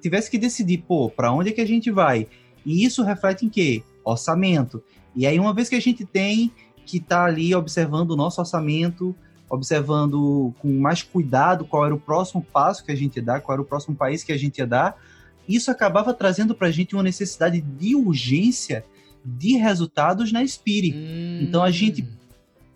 tivesse que decidir, pô, para onde é que a gente vai? E isso reflete em quê? Orçamento. E aí uma vez que a gente tem que estar tá ali observando o nosso orçamento, observando com mais cuidado qual era o próximo passo que a gente ia dar, qual era o próximo país que a gente ia dar, isso acabava trazendo para a gente uma necessidade de urgência de resultados na Spire. Hum. Então a gente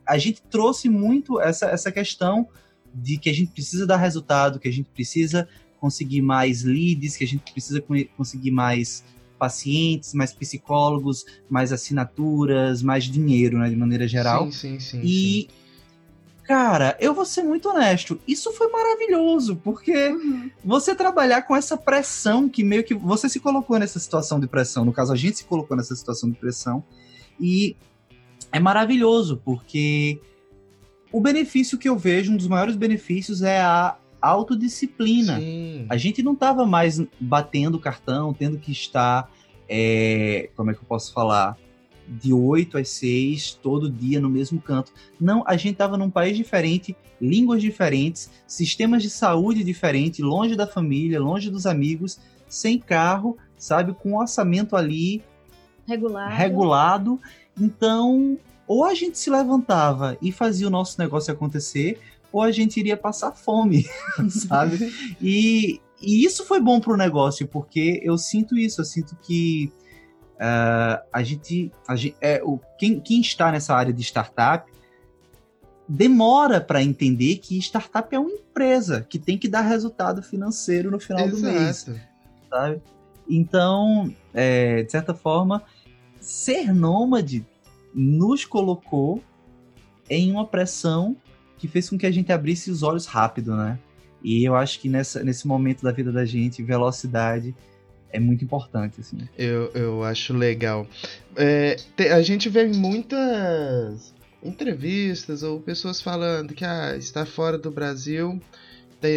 a gente trouxe muito essa, essa questão de que a gente precisa dar resultado, que a gente precisa conseguir mais leads, que a gente precisa conseguir mais pacientes, mais psicólogos, mais assinaturas, mais dinheiro, né, de maneira geral. Sim, sim, sim. E, sim. cara, eu vou ser muito honesto, isso foi maravilhoso, porque uhum. você trabalhar com essa pressão que meio que você se colocou nessa situação de pressão, no caso a gente se colocou nessa situação de pressão, e é maravilhoso, porque o benefício que eu vejo, um dos maiores benefícios é a autodisciplina. Sim. A gente não estava mais batendo o cartão, tendo que estar, é, como é que eu posso falar, de 8 às 6, todo dia no mesmo canto. Não, a gente estava num país diferente, línguas diferentes, sistemas de saúde diferentes, longe da família, longe dos amigos, sem carro, sabe, com orçamento ali regulado. regulado. Então, ou a gente se levantava e fazia o nosso negócio acontecer, ou a gente iria passar fome, [laughs] sabe? E, e isso foi bom para o negócio, porque eu sinto isso, eu sinto que uh, a gente, a gente é, o, quem, quem está nessa área de startup demora para entender que startup é uma empresa que tem que dar resultado financeiro no final Exato. do mês, sabe? Então, é, de certa forma, ser nômade nos colocou em uma pressão que fez com que a gente abrisse os olhos rápido, né? E eu acho que nessa, nesse momento da vida da gente, velocidade é muito importante, assim. Eu, eu acho legal. É, te, a gente vê muitas entrevistas ou pessoas falando que ah, estar fora do Brasil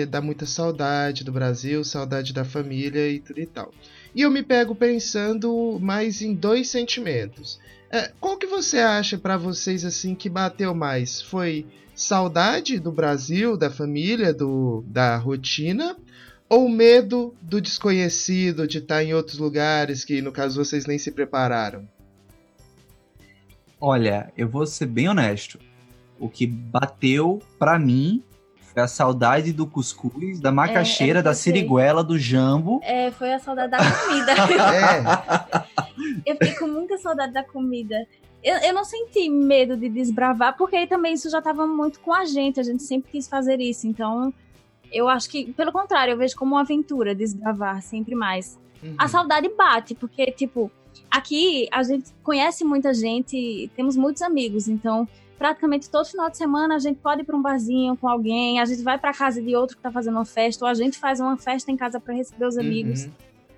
dá muita saudade do Brasil, saudade da família e tudo e tal. E eu me pego pensando mais em dois sentimentos. É, qual que você acha para vocês assim que bateu mais? Foi saudade do Brasil, da família, do, da rotina? Ou medo do desconhecido, de estar em outros lugares que, no caso, vocês nem se prepararam? Olha, eu vou ser bem honesto. O que bateu para mim a saudade do cuscuz, da macaxeira, é, é da siriguela, do jambo. É, foi a saudade da comida. [laughs] é. Eu fiquei com muita saudade da comida. Eu, eu, não senti medo de desbravar, porque também isso já estava muito com a gente, a gente sempre quis fazer isso. Então, eu acho que, pelo contrário, eu vejo como uma aventura desbravar sempre mais. Uhum. A saudade bate, porque, tipo, aqui a gente conhece muita gente, temos muitos amigos, então praticamente todo final de semana a gente pode ir para um barzinho com alguém, a gente vai para casa de outro que está fazendo uma festa, ou a gente faz uma festa em casa para receber os amigos. Uhum.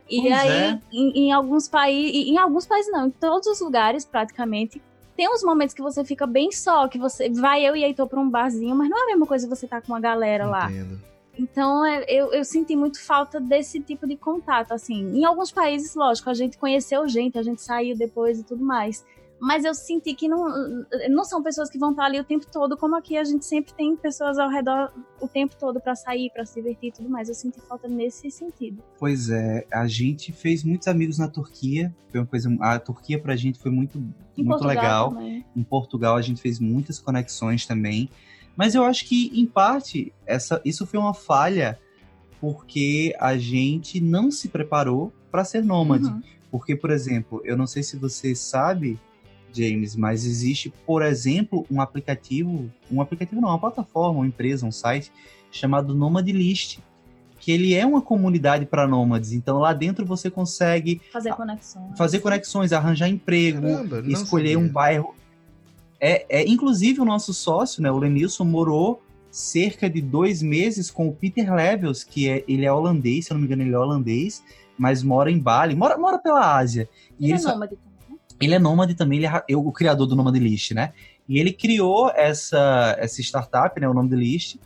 E pois aí, é. em, em, alguns países, em alguns países não, em todos os lugares praticamente, tem uns momentos que você fica bem só, que você vai eu e Heitor para um barzinho, mas não é a mesma coisa você tá com uma galera Entendo. lá. Então, é, eu, eu senti muito falta desse tipo de contato, assim. Em alguns países, lógico, a gente conheceu gente, a gente saiu depois e tudo mais mas eu senti que não, não são pessoas que vão estar ali o tempo todo, como aqui a gente sempre tem pessoas ao redor o tempo todo para sair, para se divertir e tudo mais. Eu senti falta nesse sentido. Pois é, a gente fez muitos amigos na Turquia, foi uma coisa, a Turquia pra gente foi muito, em muito Portugal legal. Também. Em Portugal a gente fez muitas conexões também. Mas eu acho que, em parte, essa, isso foi uma falha porque a gente não se preparou para ser nômade. Uhum. Porque, por exemplo, eu não sei se você sabe, James, mas existe, por exemplo, um aplicativo, um aplicativo não, uma plataforma, uma empresa, um site chamado Nomad List, que ele é uma comunidade para nômades. Então lá dentro você consegue fazer conexões, fazer conexões, arranjar emprego, Caramba, escolher sabia. um bairro. É, é, inclusive o nosso sócio, né, o Lenilson, morou cerca de dois meses com o Peter Levels, que é, ele é holandês, se eu não me engano ele é holandês, mas mora em Bali, mora, mora pela Ásia. Ele, e ele é nômade ele é nômade também, ele é, o criador do Nomad List, né? E ele criou essa, essa startup, né, o Nomad List,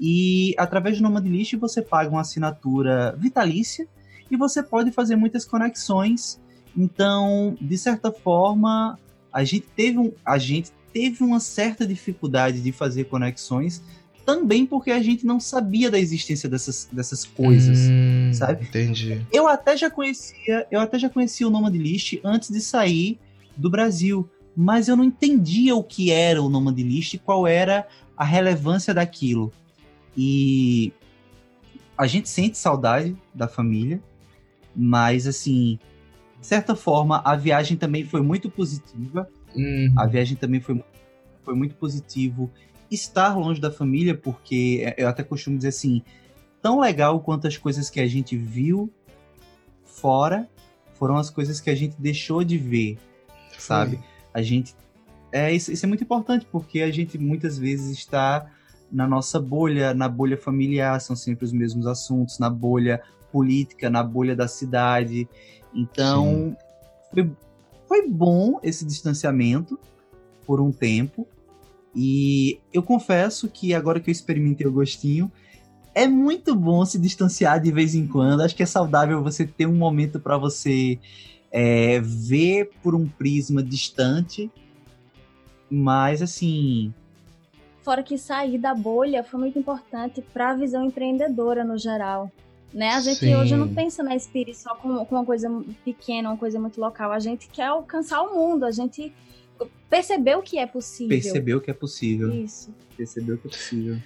e através do Nomad List você paga uma assinatura vitalícia e você pode fazer muitas conexões. Então, de certa forma, a gente teve, um, a gente teve uma certa dificuldade de fazer conexões também porque a gente não sabia da existência dessas, dessas coisas, hum, sabe? Entendi. Eu até já conhecia, eu até já conhecia o Nomad List antes de sair do Brasil, mas eu não entendia o que era o Nomad List, qual era a relevância daquilo. E a gente sente saudade da família, mas assim, de certa forma, a viagem também foi muito positiva. Uhum. A viagem também foi, foi muito positivo estar longe da família, porque eu até costumo dizer assim, tão legal quanto as coisas que a gente viu fora foram as coisas que a gente deixou de ver, sabe? A gente é isso, isso é muito importante porque a gente muitas vezes está na nossa bolha, na bolha familiar, são sempre os mesmos assuntos, na bolha política, na bolha da cidade. Então, foi, foi bom esse distanciamento por um tempo. E eu confesso que agora que eu experimentei o gostinho, é muito bom se distanciar de vez em quando. Acho que é saudável você ter um momento para você é, ver por um prisma distante. Mas assim, Fora que sair da bolha foi muito importante para a visão empreendedora no geral. Né? A gente Sim. hoje não pensa na Spirit só como, como uma coisa pequena, uma coisa muito local. A gente quer alcançar o mundo, a gente percebeu que é possível. percebeu que é possível. Isso. Percebeu que é possível.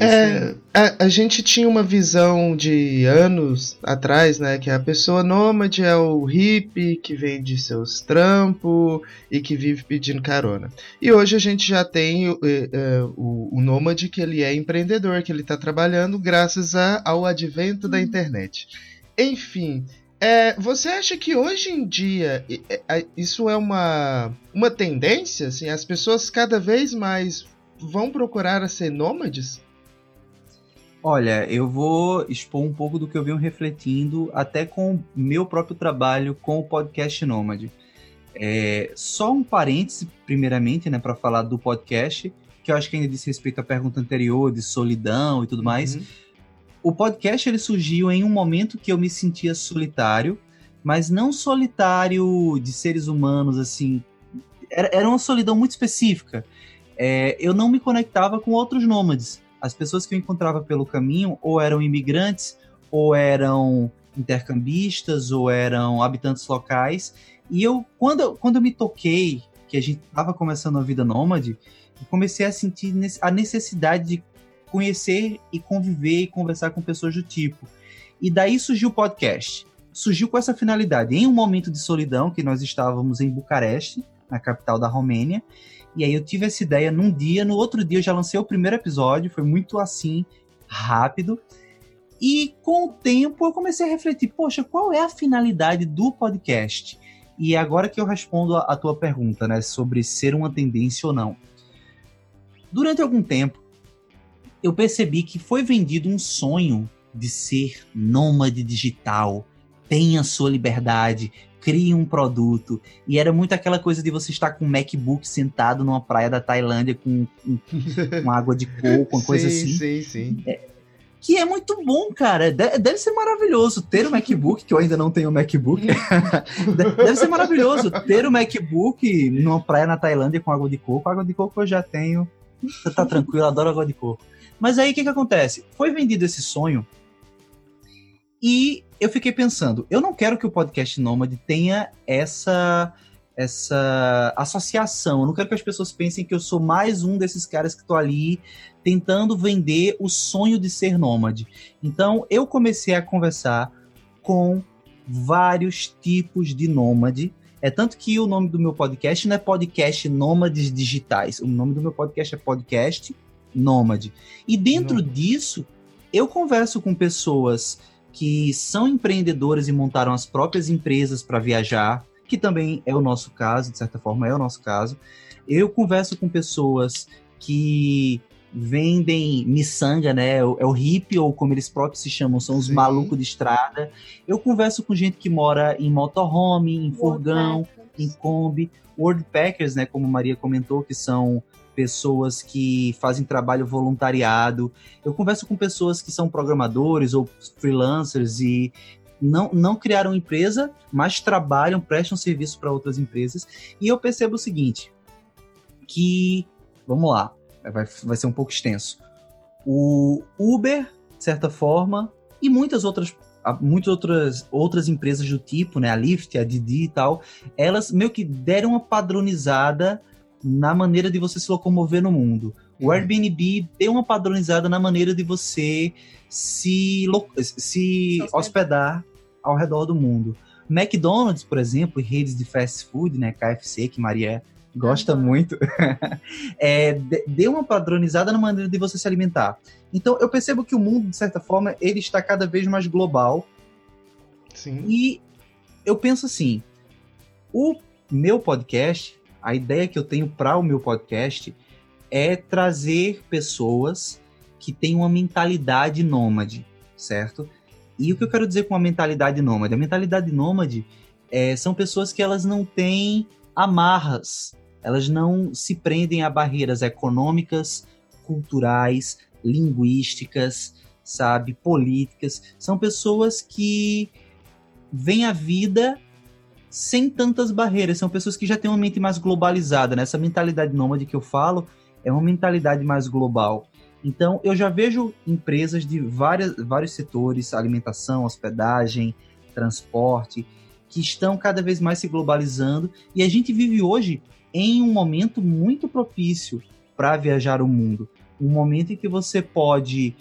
É, a, a gente tinha uma visão de anos atrás, né? Que a pessoa nômade é o hippie que vende seus trampos e que vive pedindo carona. E hoje a gente já tem eh, eh, o, o nômade que ele é empreendedor, que ele está trabalhando graças a- ao advento da internet. Enfim, é, você acha que hoje em dia eh, isso é uma, uma tendência? Assim, as pessoas cada vez mais vão procurar ser nômades? Olha, eu vou expor um pouco do que eu venho refletindo, até com o meu próprio trabalho com o podcast Nômade. É, só um parêntese, primeiramente, né, para falar do podcast, que eu acho que ainda diz respeito à pergunta anterior, de solidão e tudo mais. Uhum. O podcast ele surgiu em um momento que eu me sentia solitário, mas não solitário de seres humanos, assim. Era, era uma solidão muito específica. É, eu não me conectava com outros nômades. As pessoas que eu encontrava pelo caminho ou eram imigrantes, ou eram intercambistas, ou eram habitantes locais. E eu, quando, quando eu me toquei que a gente estava começando a vida nômade, comecei a sentir a necessidade de conhecer e conviver e conversar com pessoas do tipo. E daí surgiu o podcast. Surgiu com essa finalidade. Em um momento de solidão, que nós estávamos em Bucareste, na capital da Romênia, e aí eu tive essa ideia num dia, no outro dia eu já lancei o primeiro episódio, foi muito assim, rápido. E com o tempo eu comecei a refletir, poxa, qual é a finalidade do podcast? E é agora que eu respondo a, a tua pergunta, né, sobre ser uma tendência ou não. Durante algum tempo, eu percebi que foi vendido um sonho de ser nômade digital, tenha sua liberdade, crie um produto. E era muito aquela coisa de você estar com um MacBook sentado numa praia da Tailândia com, com, [laughs] com água de coco, uma coisa sim, assim. Sim, sim. Que é muito bom, cara. De- deve ser maravilhoso ter o MacBook, que eu ainda não tenho o MacBook. [laughs] De- deve ser maravilhoso ter o MacBook numa praia na Tailândia com água de coco. Água de coco eu já tenho. Tá tranquilo, adoro água de coco. Mas aí o que, que acontece? Foi vendido esse sonho e eu fiquei pensando, eu não quero que o podcast Nômade tenha essa essa associação. Eu não quero que as pessoas pensem que eu sou mais um desses caras que tô ali tentando vender o sonho de ser nômade. Então eu comecei a conversar com vários tipos de nômade. É tanto que o nome do meu podcast não é podcast Nômades Digitais. O nome do meu podcast é podcast Nômade. E dentro Nômade. disso, eu converso com pessoas que são empreendedoras e montaram as próprias empresas para viajar, que também é o nosso caso, de certa forma é o nosso caso. Eu converso com pessoas que vendem miçanga, né? É o é hippie, ou como eles próprios se chamam, são os Sim. malucos de estrada. Eu converso com gente que mora em motorhome, em furgão, em Kombi, Wordpackers, né, como Maria comentou, que são pessoas que fazem trabalho voluntariado. Eu converso com pessoas que são programadores ou freelancers e não, não criaram empresa, mas trabalham, prestam serviço para outras empresas. E eu percebo o seguinte, que, vamos lá, vai, vai ser um pouco extenso. O Uber, de certa forma, e muitas outras muitas outras, outras empresas do tipo, né, a Lyft, a Didi e tal, elas meio que deram uma padronizada na maneira de você se locomover no mundo. O Airbnb deu uma padronizada na maneira de você se, se hospedar ao redor do mundo. McDonald's, por exemplo, redes de fast food, né, KFC, que Maria gosta uhum. muito, [laughs] é, deu uma padronizada na maneira de você se alimentar. Então, eu percebo que o mundo, de certa forma, ele está cada vez mais global. Sim. E eu penso assim, o meu podcast, a ideia que eu tenho para o meu podcast é trazer pessoas que têm uma mentalidade nômade, certo? E o que eu quero dizer com a mentalidade nômade? A mentalidade nômade é, são pessoas que elas não têm amarras, elas não se prendem a barreiras econômicas, culturais, linguísticas, sabe, políticas. São pessoas que veem a vida sem tantas barreiras. São pessoas que já têm uma mente mais globalizada. Né? Essa mentalidade nômade que eu falo é uma mentalidade mais global. Então, eu já vejo empresas de várias, vários setores, alimentação, hospedagem, transporte, que estão cada vez mais se globalizando. E a gente vive hoje em um momento muito propício para viajar o mundo. Um momento em que você pode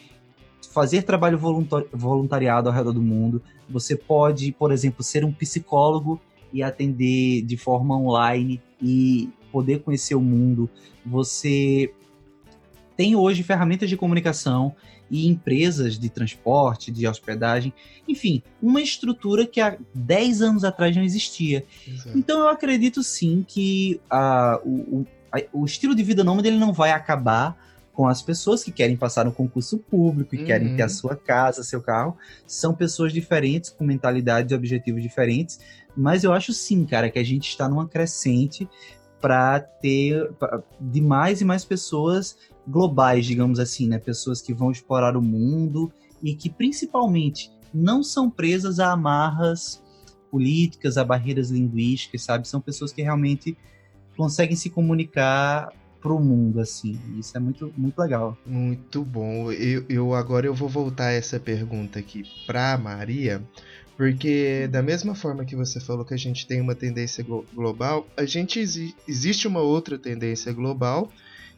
fazer trabalho voluntariado ao redor do mundo. Você pode, por exemplo, ser um psicólogo e atender de forma online e poder conhecer o mundo. Você tem hoje ferramentas de comunicação e empresas de transporte, de hospedagem, enfim, uma estrutura que há 10 anos atrás não existia. Exato. Então eu acredito sim que a, o, a, o estilo de vida nômade ele não vai acabar com as pessoas que querem passar um concurso público e uhum. querem ter a uhum. sua casa, seu carro. São pessoas diferentes, com mentalidades e objetivos diferentes. Mas eu acho sim, cara, que a gente está numa crescente para ter de mais e mais pessoas globais, digamos assim, né? Pessoas que vão explorar o mundo e que principalmente não são presas a amarras políticas, a barreiras linguísticas, sabe? São pessoas que realmente conseguem se comunicar para o mundo, assim. Isso é muito, muito legal. Muito bom. Eu, eu agora eu vou voltar essa pergunta aqui para Maria, porque da mesma forma que você falou que a gente tem uma tendência global, a gente existe uma outra tendência global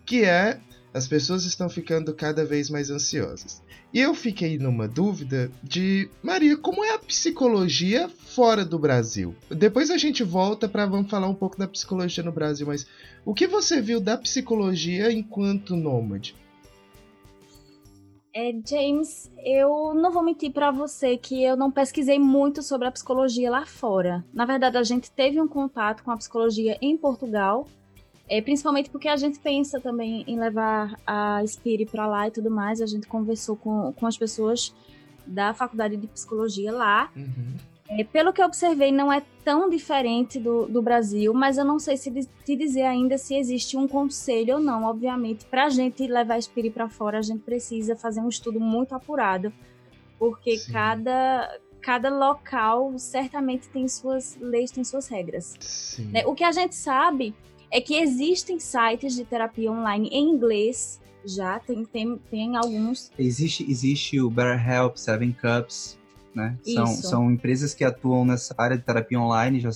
que é as pessoas estão ficando cada vez mais ansiosas. E eu fiquei numa dúvida de, Maria, como é a psicologia fora do Brasil? Depois a gente volta para vamos falar um pouco da psicologia no Brasil, mas o que você viu da psicologia enquanto nômade? É, James, eu não vou mentir para você que eu não pesquisei muito sobre a psicologia lá fora. Na verdade, a gente teve um contato com a psicologia em Portugal é, principalmente porque a gente pensa também em levar a Spire para lá e tudo mais. A gente conversou com, com as pessoas da faculdade de psicologia lá. Uhum. É, pelo que eu observei, não é tão diferente do, do Brasil, mas eu não sei se te dizer ainda se existe um conselho ou não. Obviamente, para a gente levar a Spire para fora, a gente precisa fazer um estudo muito apurado, porque cada, cada local certamente tem suas leis, tem suas regras. Né? O que a gente sabe é que existem sites de terapia online em inglês já, tem, tem, tem alguns. Existe, existe o BetterHelp, Seven Cups, né? São, são empresas que atuam nessa área de terapia online já,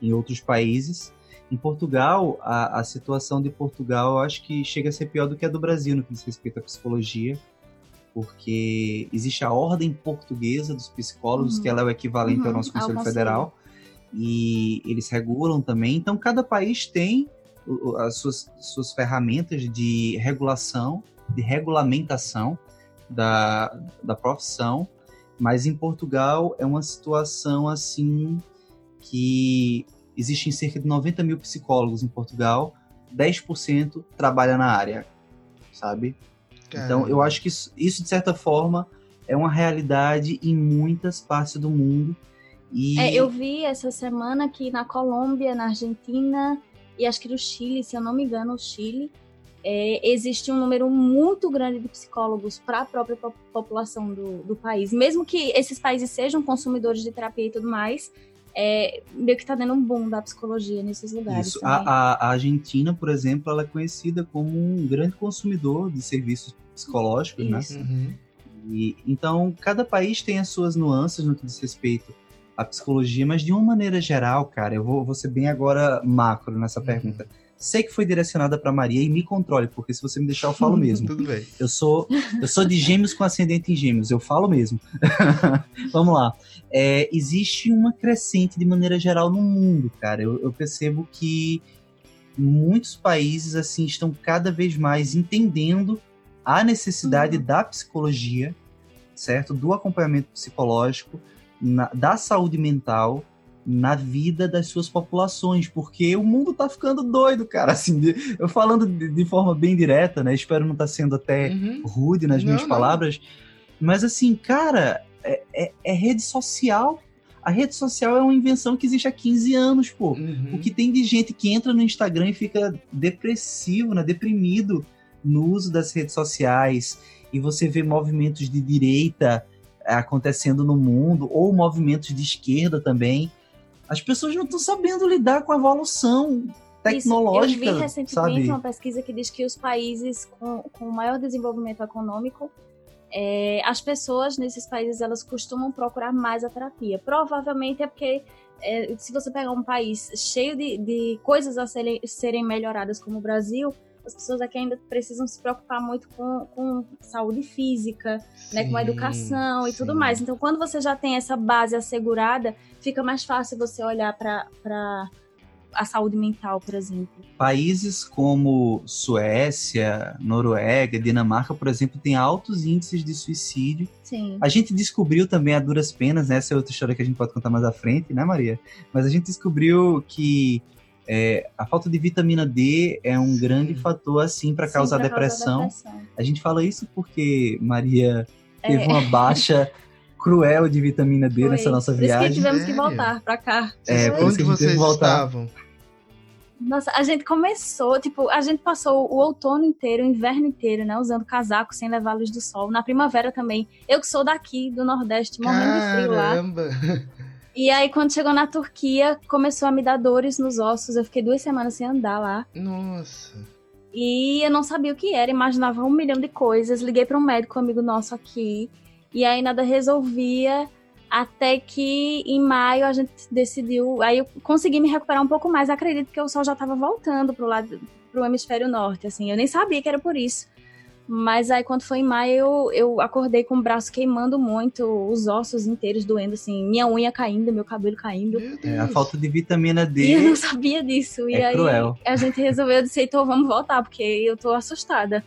em outros países. Em Portugal, a, a situação de Portugal eu acho que chega a ser pior do que a do Brasil no que diz respeito à psicologia, porque existe a Ordem Portuguesa dos Psicólogos, uhum. que ela é o equivalente uhum. ao nosso Conselho Federal, e eles regulam também. Então, cada país tem as suas, suas ferramentas de regulação, de regulamentação da, da profissão, mas em Portugal é uma situação assim que existem cerca de 90 mil psicólogos em Portugal, 10% trabalha na área, sabe? Caramba. Então, eu acho que isso, isso, de certa forma, é uma realidade em muitas partes do mundo e... É, eu vi essa semana que na Colômbia, na Argentina e acho que no Chile, se eu não me engano, o Chile, é, existe um número muito grande de psicólogos para a própria população do, do país. Mesmo que esses países sejam consumidores de terapia e tudo mais, é, meio que está dando um boom da psicologia nesses lugares. Isso. A, a, Argentina, por exemplo, ela é conhecida como um grande consumidor de serviços psicológicos, né? Isso. né? Uhum. E, então, cada país tem as suas nuances no que diz respeito a psicologia, mas de uma maneira geral, cara, eu vou, vou ser bem agora macro nessa uhum. pergunta. Sei que foi direcionada para Maria e me controle, porque se você me deixar eu falo mesmo. [laughs] Tudo bem. Eu sou eu sou de Gêmeos com ascendente em Gêmeos, eu falo mesmo. [laughs] Vamos lá. É, existe uma crescente de maneira geral no mundo, cara. Eu, eu percebo que muitos países assim estão cada vez mais entendendo a necessidade uhum. da psicologia, certo? Do acompanhamento psicológico, na, da saúde mental na vida das suas populações, porque o mundo tá ficando doido, cara. Assim, de, eu falando de, de, forma bem direta, né? Espero não estar tá sendo até uhum. rude nas não, minhas não. palavras, mas assim, cara, é, é, é, rede social. A rede social é uma invenção que existe há 15 anos, pô. Uhum. O que tem de gente que entra no Instagram e fica depressivo, né? Deprimido no uso das redes sociais e você vê movimentos de direita acontecendo no mundo, ou movimentos de esquerda também. As pessoas não estão sabendo lidar com a evolução tecnológica. Isso, eu vi recentemente sabe? uma pesquisa que diz que os países com, com maior desenvolvimento econômico, é, as pessoas nesses países elas costumam procurar mais a terapia. Provavelmente é porque é, se você pegar um país cheio de, de coisas a serem, serem melhoradas como o Brasil, as pessoas aqui ainda precisam se preocupar muito com, com saúde física, sim, né, com a educação e sim. tudo mais. Então, quando você já tem essa base assegurada, fica mais fácil você olhar para a saúde mental, por exemplo. Países como Suécia, Noruega, Dinamarca, por exemplo, têm altos índices de suicídio. Sim. A gente descobriu também a duras penas, né? essa é outra história que a gente pode contar mais à frente, né, Maria? Mas a gente descobriu que é, a falta de vitamina D é um Sim. grande fator, assim, para causar depressão. depressão. A gente fala isso porque Maria teve é. uma baixa [laughs] cruel de vitamina D Foi. nessa nossa por viagem. Por isso que tivemos que voltar para cá. É, por isso que vocês estavam? Nossa, a gente começou, tipo, a gente passou o outono inteiro, o inverno inteiro, né? Usando casaco sem levar a luz do sol. Na primavera também. Eu que sou daqui, do Nordeste, morrendo Caramba. de frio lá. E aí, quando chegou na Turquia, começou a me dar dores nos ossos. Eu fiquei duas semanas sem andar lá. Nossa. E eu não sabia o que era, imaginava um milhão de coisas. Liguei para um médico amigo nosso aqui. E aí nada resolvia. Até que em maio a gente decidiu. Aí eu consegui me recuperar um pouco mais. Acredito que o sol já estava voltando pro lado pro hemisfério norte, assim. Eu nem sabia que era por isso. Mas aí quando foi em maio, eu, eu acordei com o braço queimando muito, os ossos inteiros doendo, assim, minha unha caindo, meu cabelo caindo. É, a falta de vitamina D. E eu não sabia disso. É e aí cruel. a gente resolveu, dizer, então vamos voltar, porque eu tô assustada.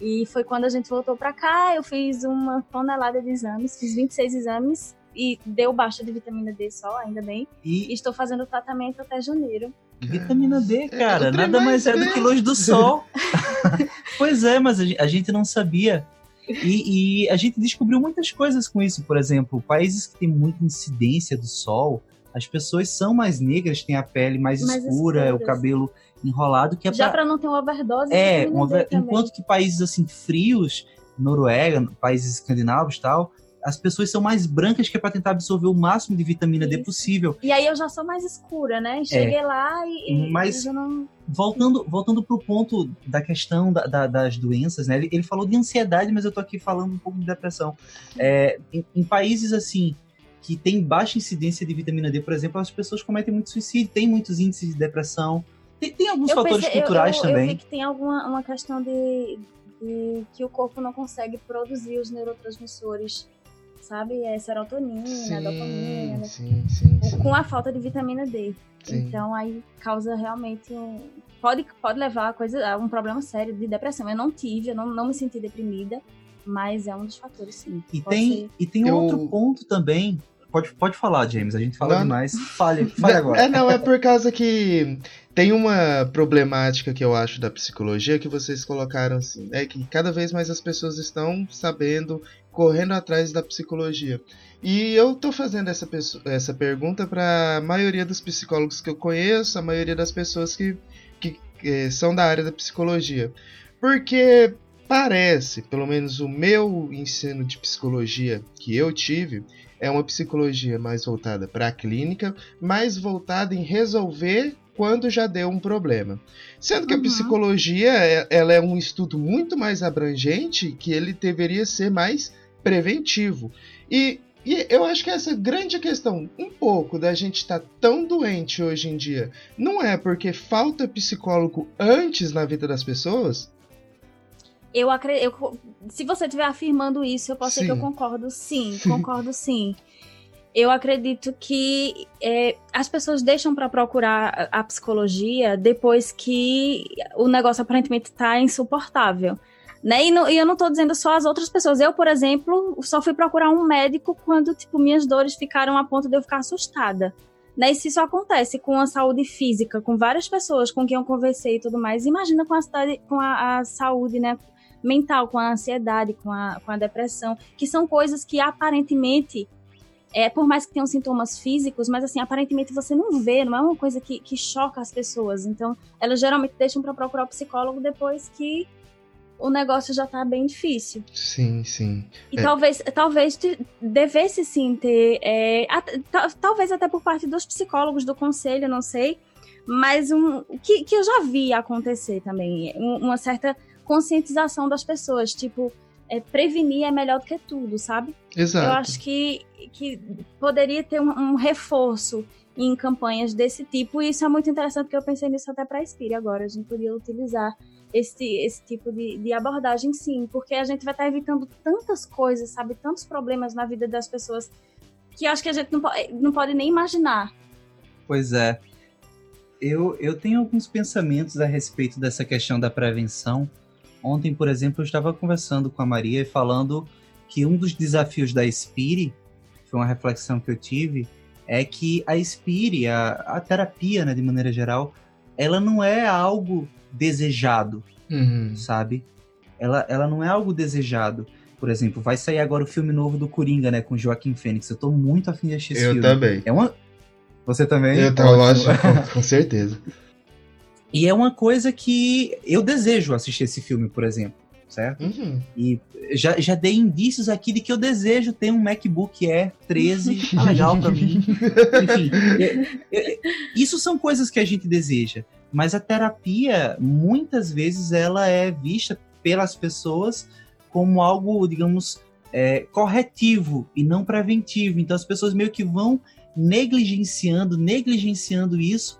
E foi quando a gente voltou para cá, eu fiz uma tonelada de exames, fiz 26 exames e deu baixa de vitamina D só, ainda bem. E, e estou fazendo o tratamento até janeiro. Vitamina D, é, cara, é, nada mais é do que luz do sol. [laughs] pois é, mas a gente não sabia. E, e, a gente descobriu muitas coisas com isso. Por exemplo, países que têm muita incidência do sol, as pessoas são mais negras, têm a pele mais, mais escura, o cabelo enrolado. Que é Já para não ter uma overdose. É, uma, enquanto que países assim frios, Noruega, países escandinavos tal, as pessoas são mais brancas que é para tentar absorver o máximo de vitamina Isso. D possível. E aí eu já sou mais escura, né? Cheguei é. lá e, Mas, e não... voltando voltando pro ponto da questão da, da, das doenças, né? Ele, ele, falou de ansiedade, mas eu tô aqui falando um pouco de depressão. É, em, em, países assim que tem baixa incidência de vitamina D, por exemplo, as pessoas cometem muito suicídio, tem muitos índices de depressão. Tem, tem alguns eu fatores pensei, culturais eu, eu, também. Eu vi que tem alguma uma questão de, de que o corpo não consegue produzir os neurotransmissores sabe? É serotonina, sim, dopamina, né? sim, sim, sim, com a falta de vitamina D. Sim. Então aí causa realmente um pode pode levar a coisa a um problema sério de depressão. Eu não tive, eu não, não me senti deprimida, mas é um dos fatores sim. E tem ser... e tem eu... outro ponto também. Pode, pode falar, James, a gente fala não, demais. Fale, fale agora. É, não, é por causa que tem uma problemática que eu acho da psicologia que vocês colocaram assim, é que cada vez mais as pessoas estão sabendo correndo atrás da psicologia. E eu tô fazendo essa, essa pergunta para a maioria dos psicólogos que eu conheço, a maioria das pessoas que, que, que são da área da psicologia. Porque parece, pelo menos o meu ensino de psicologia que eu tive, é uma psicologia mais voltada para a clínica, mais voltada em resolver quando já deu um problema. Sendo que uhum. a psicologia é, ela é um estudo muito mais abrangente que ele deveria ser mais preventivo. E E eu acho que essa grande questão, um pouco da gente estar tá tão doente hoje em dia, não é porque falta psicólogo antes na vida das pessoas? Eu acredito. Se você estiver afirmando isso, eu posso sim. dizer que eu concordo sim, [laughs] concordo sim. Eu acredito que é, as pessoas deixam para procurar a psicologia depois que o negócio aparentemente está insuportável. Né? E, no, e, eu não estou dizendo só as outras pessoas. Eu, por exemplo, só fui procurar um médico quando, tipo, minhas dores ficaram a ponto de eu ficar assustada. Né? E se isso acontece com a saúde física, com várias pessoas com quem eu conversei e tudo mais, imagina com a, com a, a saúde, né? Mental, com a ansiedade, com a, com a depressão, que são coisas que aparentemente é, por mais que tenham sintomas físicos, mas assim, aparentemente você não vê, não é uma coisa que, que choca as pessoas. Então, elas geralmente deixam para procurar o psicólogo depois que o negócio já tá bem difícil. Sim, sim. E é. talvez, talvez devesse sim ter, é, talvez até por parte dos psicólogos do conselho, não sei, mas um que, que eu já vi acontecer também, uma certa conscientização das pessoas, tipo, é, prevenir é melhor do que tudo, sabe? Exato. Eu acho que, que poderia ter um, um reforço em campanhas desse tipo, e isso é muito interessante, porque eu pensei nisso até para a Spire agora, a gente podia utilizar esse, esse tipo de, de abordagem, sim, porque a gente vai estar tá evitando tantas coisas, sabe? Tantos problemas na vida das pessoas que acho que a gente não pode, não pode nem imaginar. Pois é. Eu, eu tenho alguns pensamentos a respeito dessa questão da prevenção. Ontem, por exemplo, eu estava conversando com a Maria e falando que um dos desafios da Spire, foi uma reflexão que eu tive, é que a Spire, a, a terapia, né, de maneira geral, ela não é algo desejado, uhum. sabe? Ela, ela não é algo desejado. Por exemplo, vai sair agora o filme novo do Coringa, né, com Joaquim Fênix. Eu tô muito afim de assistir esse eu filme. Eu também. É uma... Você também? Eu tô, lógico, com [laughs] certeza. E é uma coisa que eu desejo assistir esse filme, por exemplo, certo? Uhum. E já, já dei indícios aqui de que eu desejo ter um MacBook Air 13, [laughs] tá legal pra mim. [laughs] Enfim, é, é, isso são coisas que a gente deseja. Mas a terapia, muitas vezes, ela é vista pelas pessoas como algo, digamos, é, corretivo e não preventivo. Então as pessoas meio que vão negligenciando, negligenciando isso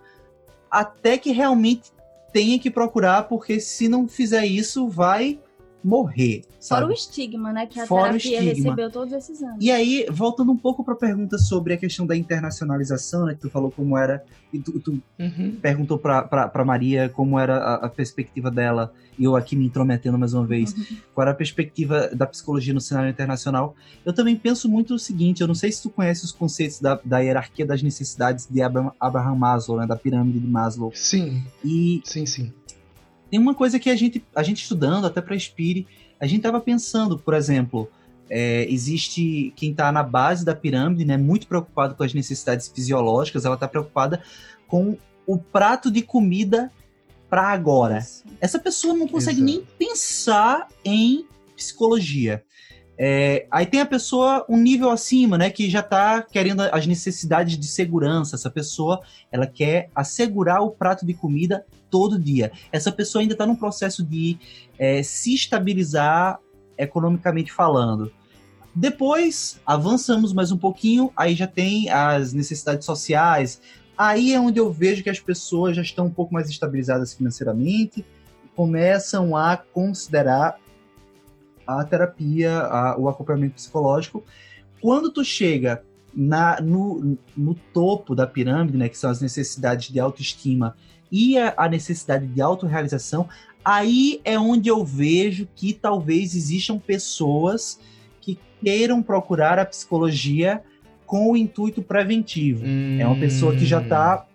até que realmente tenha que procurar, porque se não fizer isso, vai morrer. Sabe? Fora o estigma, né? Que a Fora terapia recebeu todos esses anos. E aí, voltando um pouco para a pergunta sobre a questão da internacionalização, né? Que tu falou como era. E tu, tu uhum. perguntou para Maria como era a, a, perspectiva dela, e eu aqui me intrometendo mais uma vez. Uhum. Qual era a perspectiva da psicologia no cenário internacional? Eu também penso muito o seguinte: eu não sei se tu conhece os conceitos da, da hierarquia das necessidades de Abraham, Abraham Maslow, né? Da pirâmide de Maslow. Sim. E. Sim, sim tem uma coisa que a gente, a gente estudando, até para Spire, a gente estava pensando, por exemplo, é, existe quem está na base da pirâmide, né, muito preocupado com as necessidades fisiológicas, ela está preocupada com o prato de comida para agora. Isso. Essa pessoa não consegue Exato. nem pensar em psicologia. É, aí tem a pessoa um nível acima, né, que já está querendo as necessidades de segurança. Essa pessoa, ela quer assegurar o prato de comida todo dia. Essa pessoa ainda está num processo de é, se estabilizar economicamente falando. Depois, avançamos mais um pouquinho, aí já tem as necessidades sociais. Aí é onde eu vejo que as pessoas já estão um pouco mais estabilizadas financeiramente, começam a considerar a terapia, a, o acompanhamento psicológico. Quando tu chega na, no, no topo da pirâmide, né, que são as necessidades de autoestima e a, a necessidade de autorrealização, aí é onde eu vejo que talvez existam pessoas que queiram procurar a psicologia com o intuito preventivo. Hum. É uma pessoa que já está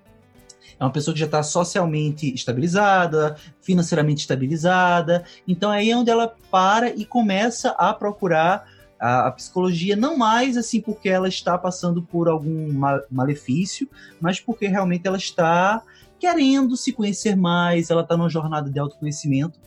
é uma pessoa que já está socialmente estabilizada, financeiramente estabilizada. Então aí é onde ela para e começa a procurar a, a, psicologia, não mais assim porque ela está passando por algum malefício, mas porque realmente ela está querendo se conhecer mais, ela está numa jornada de autoconhecimento.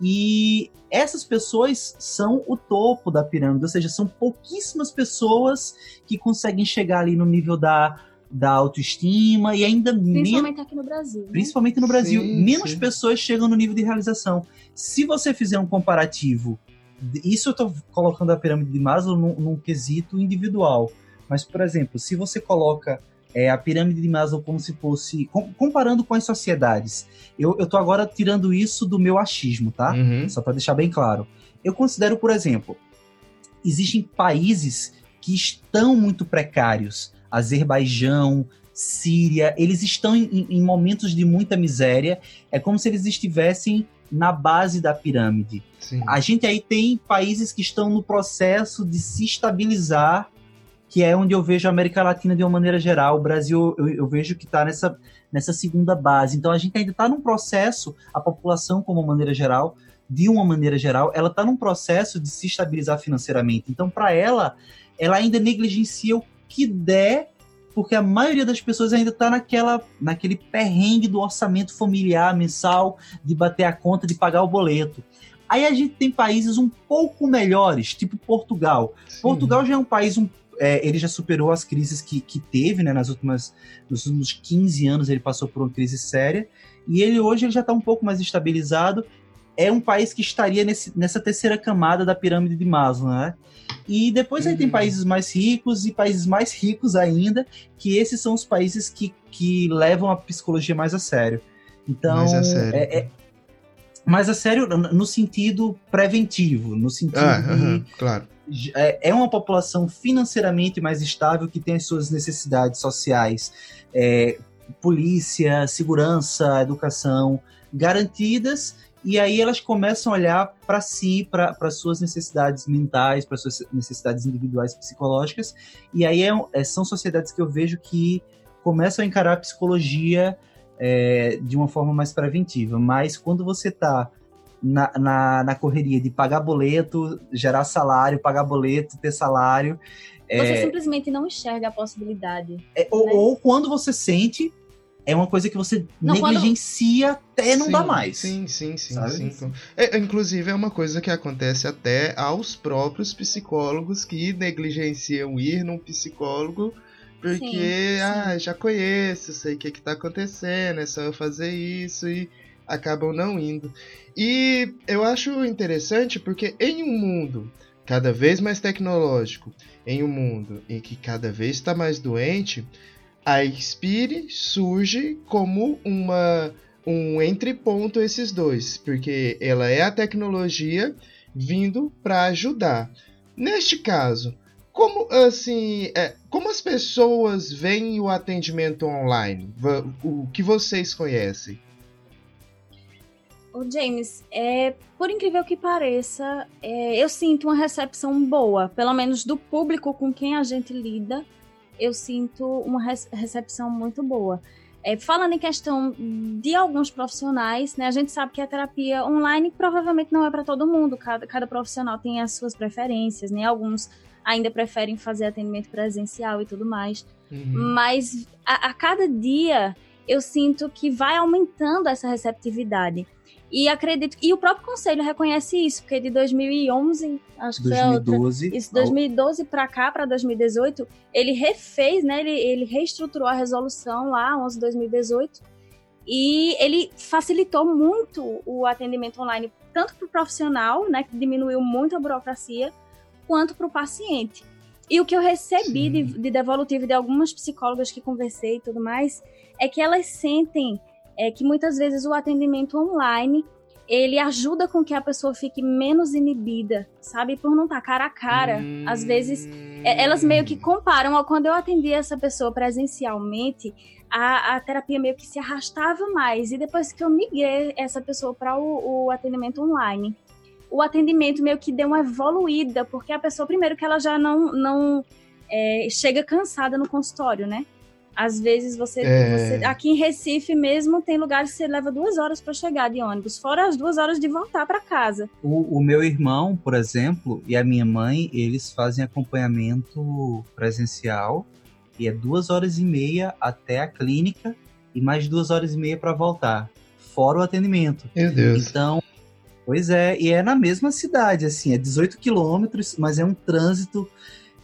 E essas pessoas são o topo da pirâmide, ou seja, são pouquíssimas pessoas que conseguem chegar ali no nível da, da autoestima e ainda principalmente aqui no Brasil. Né? Principalmente no Brasil, sim, menos sim. pessoas chegam no nível de realização. Se você fizer um comparativo Isso eu estou colocando a pirâmide de Maslow num, num, quesito individual. Mas, por exemplo, se você coloca é, a pirâmide de Maslow como se fosse. Com, comparando com as sociedades. Eu, estou agora tirando isso do meu achismo, tá? Uhum. Só para deixar bem claro. Eu considero, por exemplo, existem países que estão muito precários. Azerbaijão, Síria, eles estão em, em, momentos de muita miséria. É como se eles estivessem na base da pirâmide. Sim. A gente aí tem países que estão no processo de se estabilizar, que é onde eu vejo a América Latina de uma maneira geral. O Brasil, eu, eu vejo que está nessa, nessa segunda base. Então a gente ainda está num processo, a população, como maneira geral, de uma maneira geral, ela está num processo de se estabilizar financeiramente. Então, para ela, ela ainda negligencia o que der, porque a maioria das pessoas ainda está naquela, naquele perrengue do orçamento familiar mensal, de bater a conta, de pagar o boleto. Aí a gente tem países um pouco melhores, tipo Portugal. Sim. Portugal já é um país um é, ele já superou as crises que, que teve, né, nas últimas, nos últimos 15 anos ele passou por uma crise séria, e ele hoje ele já está um pouco mais estabilizado, é um país que estaria nesse, nessa terceira camada da pirâmide de Maslow, né? E depois uhum. aí tem uhum. países mais ricos e países mais ricos ainda, que esses são os países que, que levam a psicologia mais a sério. Então, mais a sério. É, é, mais a sério no sentido preventivo, no sentido ah, de, uhum, claro. É, é uma população financeiramente mais estável que tem as suas necessidades sociais, é, polícia, segurança, educação garantidas e aí elas começam a olhar para si, para suas necessidades mentais, para suas necessidades individuais psicológicas. E aí é, é, são sociedades que eu vejo que começam a encarar a psicologia é, de uma forma mais preventiva. Mas quando você está na, na, na, correria de pagar boleto, gerar salário, pagar boleto, ter salário. Você é, simplesmente não enxerga a possibilidade. É, né? ou, ou, quando você sente é uma coisa que você não, negligencia quando... até não sim, dá mais. Sim, sim, sim. sim. É, inclusive, é uma coisa que acontece até aos próprios psicólogos que negligenciam ir num psicólogo porque, sim, ah, já conheço, sei o que, que tá acontecendo, é só eu fazer isso e acabam não indo. E eu acho interessante porque em um mundo cada vez mais tecnológico, em um mundo em que cada vez está mais doente, a Expire surge como uma um entreponto esses dois, porque ela é a tecnologia vindo para ajudar. Neste caso, como assim, é, como as pessoas veem o atendimento online? O que vocês conhecem? O James, é, por incrível que pareça, é, eu sinto uma recepção boa, pelo menos do público com quem a gente lida eu sinto uma recepção muito boa. É, falando em questão de alguns profissionais, né, a gente sabe que a terapia online provavelmente não é para todo mundo, cada, cada profissional tem as suas preferências, né, alguns ainda preferem fazer atendimento presencial e tudo mais, uhum. mas a, a cada dia eu sinto que vai aumentando essa receptividade. E acredito e o próprio conselho reconhece isso, porque de 2011, acho que 2012, foi outra, isso 2012 para cá para 2018, ele refez, né? Ele, ele reestruturou a resolução lá 11 2018 e ele facilitou muito o atendimento online tanto para o profissional, né, que diminuiu muito a burocracia, quanto para o paciente. E o que eu recebi de, de devolutivo de algumas psicólogas que conversei e tudo mais é que elas sentem é que muitas vezes o atendimento online ele ajuda com que a pessoa fique menos inibida, sabe? Por não estar tá cara a cara. Hum... Às vezes, é, elas meio que comparam. Quando eu atendi essa pessoa presencialmente, a, a terapia meio que se arrastava mais. E depois que eu migrei essa pessoa para o, o atendimento online, o atendimento meio que deu uma evoluída, porque a pessoa, primeiro, que ela já não, não é, chega cansada no consultório, né? Às vezes você, é... você, Aqui em Recife mesmo tem lugares que você leva duas horas para chegar de ônibus, fora as duas horas de voltar para casa. O, o, meu irmão, por exemplo, e a minha mãe, eles fazem acompanhamento presencial e é duas horas e meia até a clínica e mais duas horas e meia para voltar, fora o atendimento. Meu Deus. Então, pois é, e é na mesma cidade, assim, é 18 quilômetros, mas é um trânsito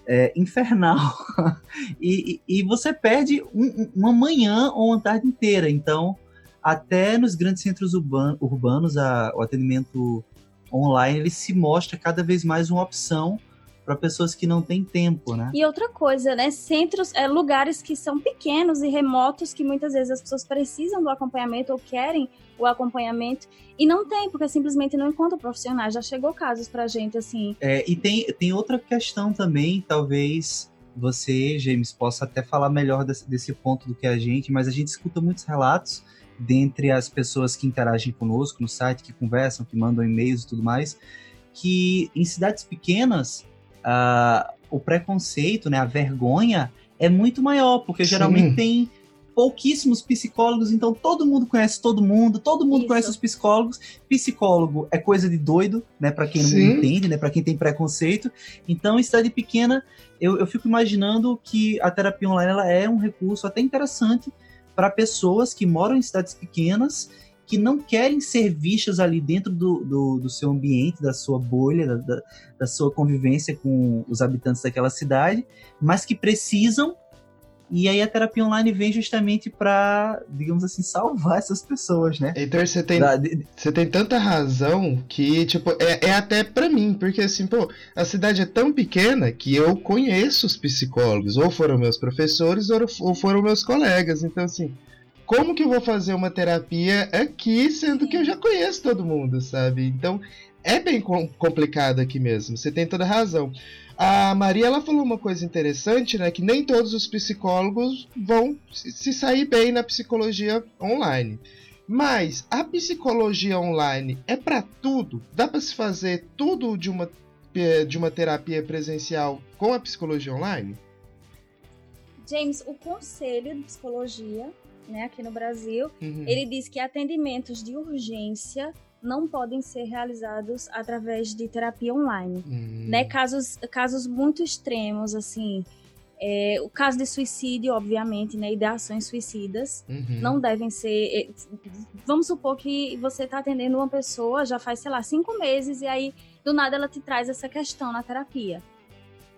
é, infernal. [laughs] e, e, você perde um, uma manhã ou uma tarde inteira. Então, até nos grandes centros urban, urbanos, a, o atendimento online ele se mostra cada vez mais uma opção para pessoas que não têm tempo, né? E outra coisa, né? Centros, é, lugares que são pequenos e remotos, que muitas vezes as pessoas precisam do acompanhamento ou querem o acompanhamento e não tem, porque simplesmente não encontram profissionais. Já chegou casos pra gente assim. É, e tem, tem outra questão também, talvez você, James, possa até falar melhor desse, desse ponto do que a gente, mas a gente escuta muitos relatos dentre as pessoas que interagem conosco no site, que conversam, que mandam e-mails e tudo mais, que em cidades pequenas uh, o preconceito, né, a vergonha é muito maior, porque Sim. geralmente tem pouquíssimos psicólogos, então todo mundo conhece todo mundo, todo mundo Isso. conhece os psicólogos. Psicólogo é coisa de doido, né, para quem Sim. não entende, né, para quem tem preconceito. Então, em cidade pequena, eu, eu fico imaginando que a terapia online ela é um recurso até interessante para pessoas que moram em cidades pequenas que não querem ser vistas ali dentro do, do, do seu ambiente, da sua bolha, da, da, da, sua convivência com os habitantes daquela cidade, mas que precisam. E aí a terapia online vem justamente para, digamos assim, salvar essas pessoas, né? Então você tem, você tem tanta razão que, tipo, é, é até para mim, porque assim, pô, a cidade é tão pequena que eu conheço os psicólogos, ou foram meus professores, ou foram meus colegas. Então, assim, como que eu vou fazer uma terapia aqui, sendo que eu já conheço todo mundo, sabe? Então é bem complicado aqui mesmo. Você tem toda razão. A Maria ela falou uma coisa interessante, né? Que nem todos os psicólogos vão se sair bem na psicologia online. Mas a psicologia online é para tudo? Dá para se fazer tudo de uma, de uma terapia presencial com a psicologia online? James, o Conselho de Psicologia né, aqui no Brasil, uhum. ele diz que atendimentos de urgência não podem ser realizados através de terapia online, uhum. né? Casos, casos muito extremos, assim, é, o caso de suicídio, obviamente, né, ideações suicidas, uhum. não devem ser. É, vamos supor que você está atendendo uma pessoa já faz, sei lá, cinco meses e aí do nada ela te traz essa questão na terapia.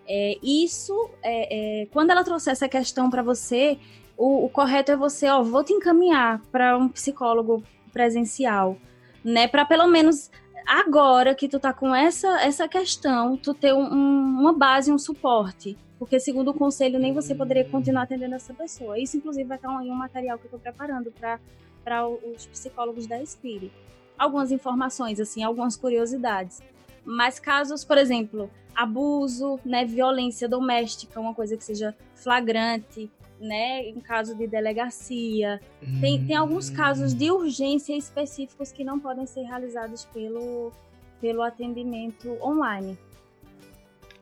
É, isso, é, é, quando ela trouxer essa questão para você, o, o correto é você, ó, vou te encaminhar para um psicólogo presencial, né? Para pelo menos agora que tu tá com essa, essa questão, tu ter um, um, uma base, um suporte. Porque, segundo o conselho, nem você poderia continuar atendendo essa pessoa. Isso, inclusive, vai estar em um material que eu estou preparando para os psicólogos da Espire. Algumas informações, assim, algumas curiosidades. Mas casos, por exemplo, abuso, né, violência doméstica, uma coisa que seja flagrante, né, em caso de delegacia. Hum. Tem, tem alguns casos de urgência específicos que não podem ser realizados pelo, pelo atendimento online.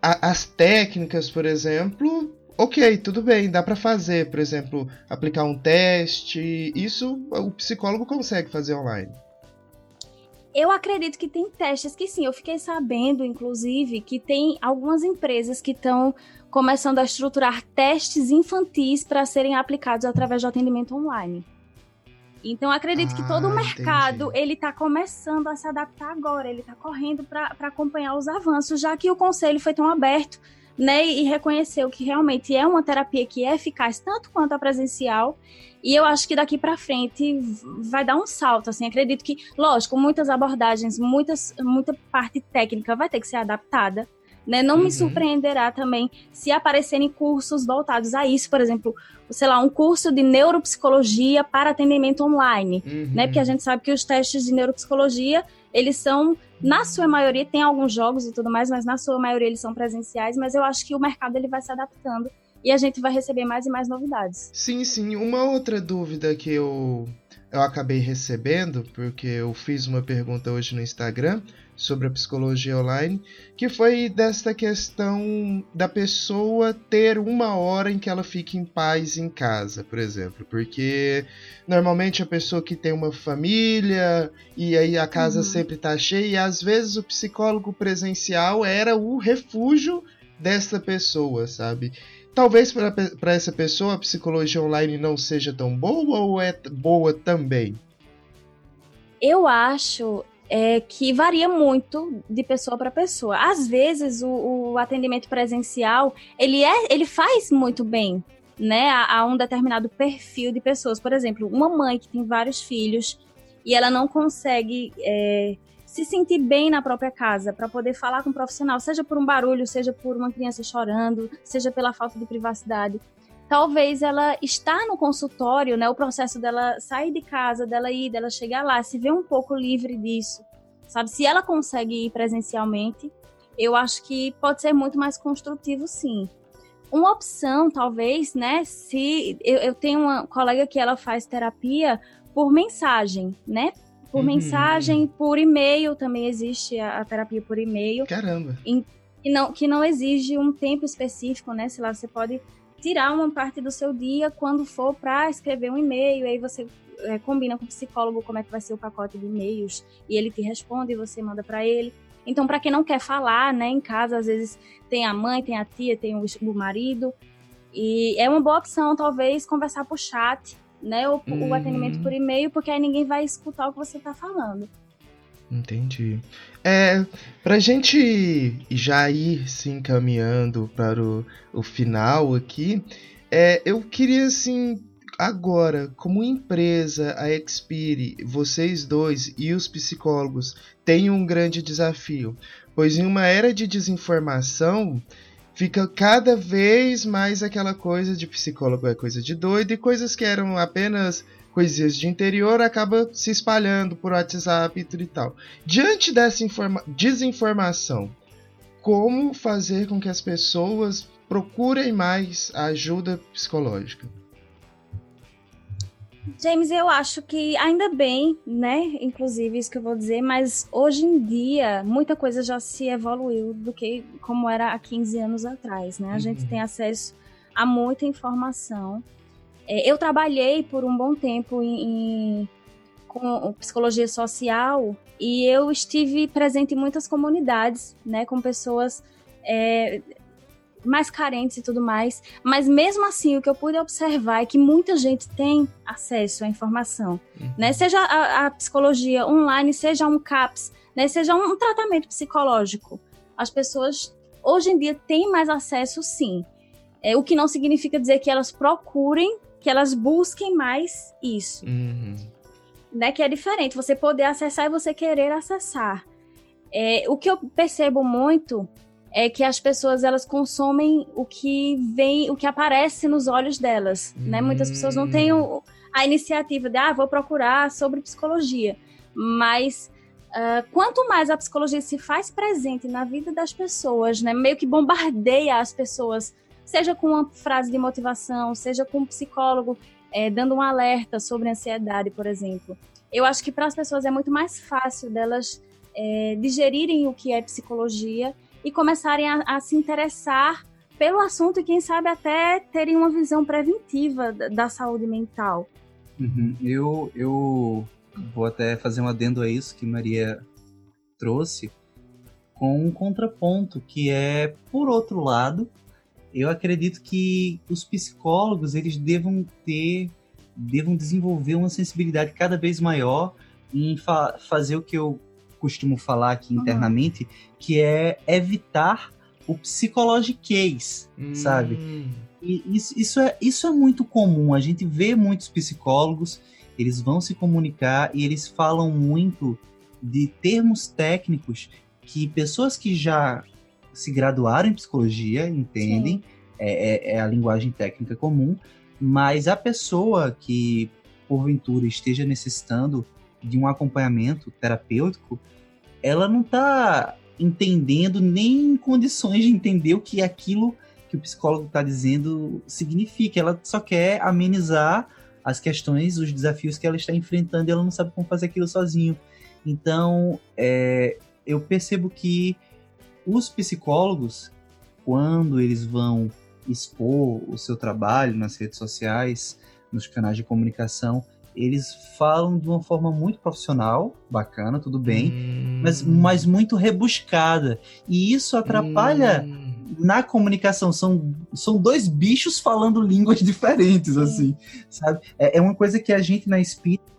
As técnicas, por exemplo, ok, tudo bem, dá para fazer, por exemplo, aplicar um teste, isso o psicólogo consegue fazer online. Eu acredito que tem testes que sim. Eu fiquei sabendo, inclusive, que tem algumas empresas que estão começando a estruturar testes infantis para serem aplicados através do atendimento online. Então acredito ah, que todo o ah, mercado entendi. ele está começando a se adaptar agora, ele está correndo para acompanhar os avanços, já que o conselho foi tão aberto, né, e reconheceu que realmente é uma terapia que é eficaz tanto quanto a presencial. E eu acho que daqui para frente vai dar um salto, assim, acredito que, lógico, muitas abordagens, muitas muita parte técnica vai ter que ser adaptada, né? Não uhum. me surpreenderá também se aparecerem cursos voltados a isso, por exemplo, sei lá, um curso de neuropsicologia para atendimento online, uhum. né? Porque a gente sabe que os testes de neuropsicologia, eles são, na sua maioria, tem alguns jogos e tudo mais, mas na sua maioria eles são presenciais, mas eu acho que o mercado ele vai se adaptando e a gente vai receber mais e mais novidades. Sim, sim. Uma outra dúvida que eu, eu acabei recebendo, porque eu fiz uma pergunta hoje no Instagram, sobre a psicologia online, que foi desta questão da pessoa ter uma hora em que ela fique em paz em casa, por exemplo, porque normalmente a pessoa que tem uma família e aí a casa uhum. sempre está cheia e às vezes o psicólogo presencial era o refúgio dessa pessoa, sabe? Talvez para essa pessoa a psicologia online não seja tão boa ou é boa também? Eu acho é, que varia muito de pessoa para pessoa. Às vezes o, o, atendimento presencial ele é, ele faz muito bem, né, a, a, um determinado perfil de pessoas. Por exemplo, uma mãe que tem vários filhos e ela não consegue é, se sentir bem na própria casa, para poder falar com um profissional, seja por um barulho, seja por uma criança chorando, seja pela falta de privacidade. Talvez ela estar no consultório, né, o processo dela sair de casa, dela ir, dela chegar lá, se ver um pouco livre disso, sabe? Se ela consegue ir presencialmente, eu acho que pode ser muito mais construtivo, sim. Uma opção, talvez, né? Se eu, eu tenho uma colega que ela faz terapia por mensagem, né? Por uhum. mensagem, por e-mail também existe a, a terapia por e-mail. Caramba. Em, que não, que não exige um tempo específico, né? Sei lá, você pode tirar uma parte do seu dia quando for para escrever um e-mail, aí você é, combina com o psicólogo como é que vai ser o pacote de e-mails e ele te responde e você manda para ele. Então, para quem não quer falar, né, em casa, às vezes tem a mãe, tem a tia, tem o, marido. E é uma boa opção, talvez, conversar por chat, né? Ou hum. o atendimento por e-mail, porque aí ninguém vai escutar o que você está falando. Entendi. É, pra gente já ir se encaminhando para o, o final aqui, é, eu queria assim agora, como empresa, a Expire, vocês dois e os psicólogos têm um grande desafio, pois em uma era de desinformação fica cada vez mais aquela coisa de psicólogo é coisa de doido e coisas que eram apenas coisinhas de interior acaba se espalhando por WhatsApp e tal. Diante dessa desinformação, como fazer com que as pessoas procurem mais ajuda psicológica? James, eu acho que ainda bem, né? Inclusive, isso que eu vou dizer, mas hoje em dia muita coisa já se evoluiu do que como era há 15 anos atrás, né? A uhum. gente tem acesso a muita informação. É, eu trabalhei por um bom tempo em, em, com psicologia social e eu estive presente em muitas comunidades, né? Com pessoas. É, mais carentes e tudo mais. Mas mesmo assim, o que eu pude observar é que muita gente tem acesso à informação, uhum. né? Seja a, a, psicologia online, seja um CAPS, né? Seja um, um tratamento psicológico. As pessoas hoje em dia têm mais acesso, sim. É, o que não significa dizer que elas procurem, que elas busquem mais isso. Uhum. Né? Que é diferente. Você poder acessar e você querer acessar. É, o que eu percebo muito é que as pessoas elas consomem o que vem, o que aparece nos olhos delas, hum. né? Muitas pessoas não têm o, a iniciativa de, ah, vou procurar sobre psicologia, mas uh, quanto mais a psicologia se faz presente na vida das pessoas, né? Meio que bombardeia as pessoas, seja com uma frase de motivação, seja com um psicólogo é, dando um alerta sobre ansiedade, por exemplo. Eu acho que para as pessoas é muito mais fácil delas é, digerirem o que é psicologia e começarem a, a se interessar pelo assunto e quem sabe até terem uma visão preventiva da, da saúde mental. Uhum. Eu, eu vou até fazer um adendo a isso que Maria trouxe, com um contraponto, que é, por outro lado, eu acredito que os psicólogos eles devam ter, devam desenvolver uma sensibilidade cada vez maior em fa fazer o que eu costumo falar aqui internamente, que é evitar o psychologiquez, hum. sabe? E isso, isso, é, isso é muito comum. A gente vê muitos psicólogos, eles vão se comunicar e eles falam muito de termos técnicos que pessoas que já se graduaram em psicologia entendem, é, é, é, a linguagem técnica comum, mas a pessoa que porventura esteja necessitando de um acompanhamento terapêutico, ela não está entendendo nem em condições de entender o que aquilo que o psicólogo está dizendo significa. Ela só quer amenizar as questões, os desafios que ela está enfrentando e ela não sabe como fazer aquilo sozinho. Então, é, eu percebo que os psicólogos, quando eles vão expor o seu trabalho nas redes sociais, nos canais de comunicação, eles falam de uma forma muito profissional, bacana, tudo bem, hum. mas, mas muito rebuscada. E isso atrapalha hum. na comunicação. São, são dois bichos falando línguas [laughs] diferentes, assim, sabe? É, é uma coisa que a gente na Espírita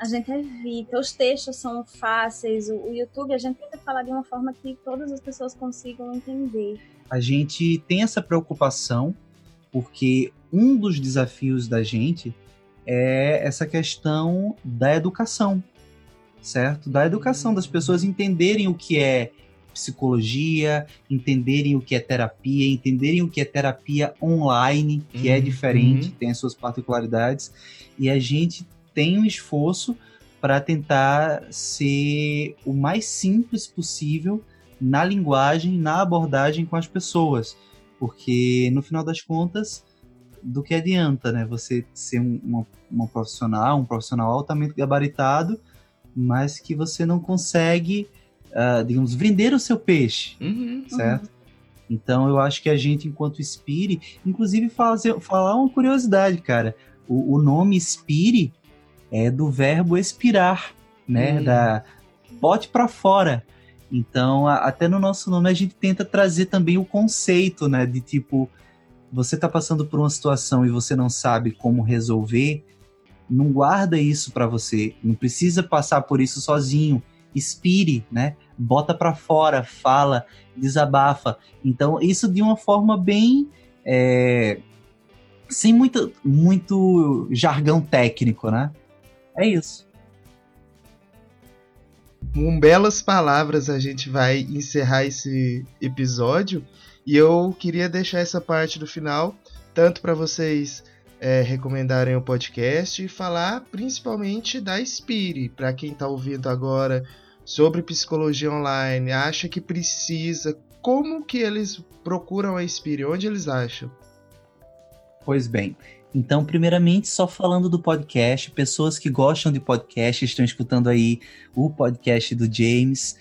a gente evita. Os textos são fáceis, o, o, YouTube a gente tenta falar de uma forma que todas as pessoas consigam entender. A gente tem essa preocupação porque um dos desafios da gente é essa questão da educação. certo? Da educação, das pessoas entenderem o que é psicologia, entenderem o que é terapia, entenderem o que é terapia online, que é uhum, é diferente, uhum. tem as suas particularidades, e a gente tem um esforço para tentar ser o mais simples possível na linguagem, na abordagem com as pessoas, porque no final das contas, do que adianta, né? Você ser um, uma, uma profissional, um profissional altamente gabaritado, mas que você não consegue uh, digamos, vender o seu peixe, uhum, certo? Uhum. Então eu acho que a gente, enquanto Spire, inclusive fazer, falar uma curiosidade, cara. O, o nome Spire é do verbo expirar, né? Uhum. Da bote para fora. Então, a, até no nosso nome a gente tenta trazer também o conceito, né? De tipo, você tá passando por uma situação e você não sabe como resolver, não guarda isso para você. Não precisa passar por isso sozinho expire, né? Bota para fora, fala, desabafa. Então, isso de uma forma bem. É, sem muito, muito jargão técnico, né? É isso. Com belas palavras a gente vai encerrar esse episódio e eu queria deixar essa parte do final tanto para vocês é, recomendarem o podcast e falar principalmente da Spire. Para quem está ouvindo agora sobre psicologia online, acha que precisa, como que eles procuram a Spire? Onde eles acham? Pois bem, então, primeiramente, só falando do podcast, pessoas que gostam de podcast estão escutando aí o podcast do James.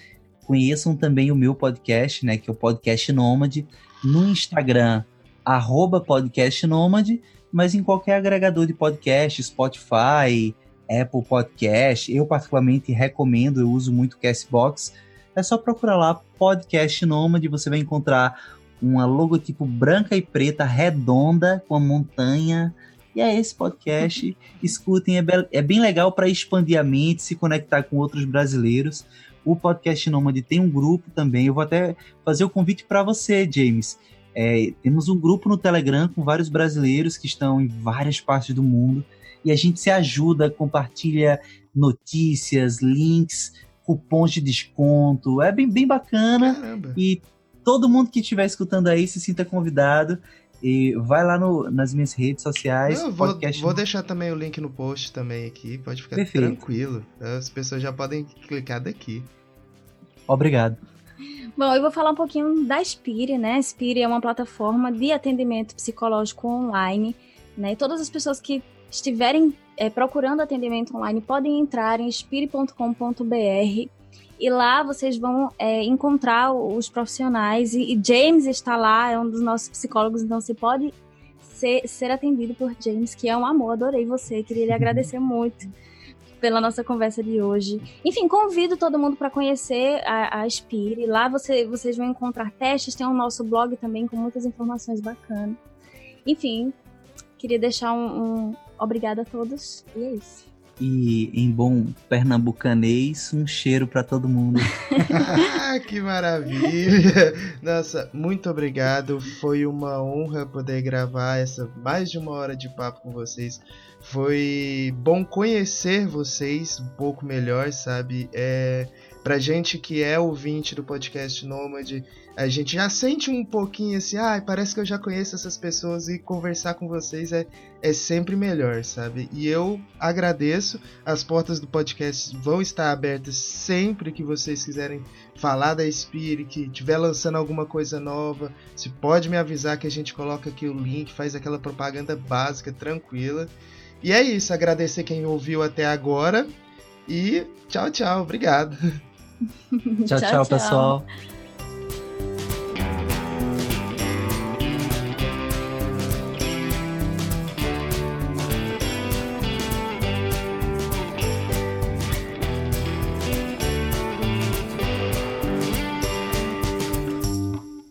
Conheçam também o meu podcast, né, que é o Podcast Nômade, no Instagram, arroba Podcast Nômade, mas em qualquer agregador de podcast, Spotify, Apple Podcast. Eu, particularmente, recomendo, eu uso muito o Castbox. É só procurar lá Podcast Nômade, você vai encontrar uma logotipo branca e preta redonda com a montanha. E é esse podcast. [laughs] Escutem, é, be é bem legal para expandir a mente, se conectar com outros brasileiros. O Podcast Nômade tem um grupo também. Eu vou até fazer o convite para você, James. É, temos um grupo no Telegram com vários brasileiros que estão em várias partes do mundo e a gente se ajuda, compartilha notícias, links, cupons de desconto. É bem, bem bacana. Caramba. E todo mundo que estiver escutando aí se sinta convidado. E vai lá no, nas minhas redes sociais. Eu vou, podcast... vou deixar também o link no post também aqui. Pode ficar Perfeito. tranquilo. As pessoas já podem clicar daqui. Obrigado. Bom, eu vou falar um pouquinho da Spire, né? Spire é uma plataforma de atendimento psicológico online, né? E todas as pessoas que estiverem é, procurando atendimento online, podem entrar em spire.com.br e lá vocês vão é, encontrar os profissionais. E, e, James está lá, é um dos nossos psicólogos, então você pode ser, ser atendido por James, que é um amor, adorei você, queria lhe agradecer muito pela nossa conversa de hoje. Enfim, convido todo mundo para conhecer a, a. Lá você, vocês vão encontrar testes, tem o nosso blog também com muitas informações bacanas. Enfim, queria deixar um, um Obrigada a todos. E é isso. E em bom pernambucanês, um cheiro para todo mundo. [laughs] [laughs] que maravilha! Nossa, muito obrigado. Foi uma honra poder gravar essa mais de uma hora de papo com vocês. Foi bom conhecer vocês um pouco melhor, sabe? É, pra gente que é ouvinte do podcast Nômade, a gente já sente um pouquinho assim, ah, parece que eu já conheço essas pessoas e conversar com vocês é, é sempre melhor, sabe? E eu agradeço, as portas do podcast vão estar abertas sempre que vocês quiserem falar da Spirit, que estiver lançando alguma coisa nova, se pode me avisar que a gente coloca aqui o link, faz aquela propaganda básica, tranquila. E é isso, agradecer quem ouviu até agora e tchau, tchau, obrigado. [laughs] tchau, tchau, tchau, pessoal.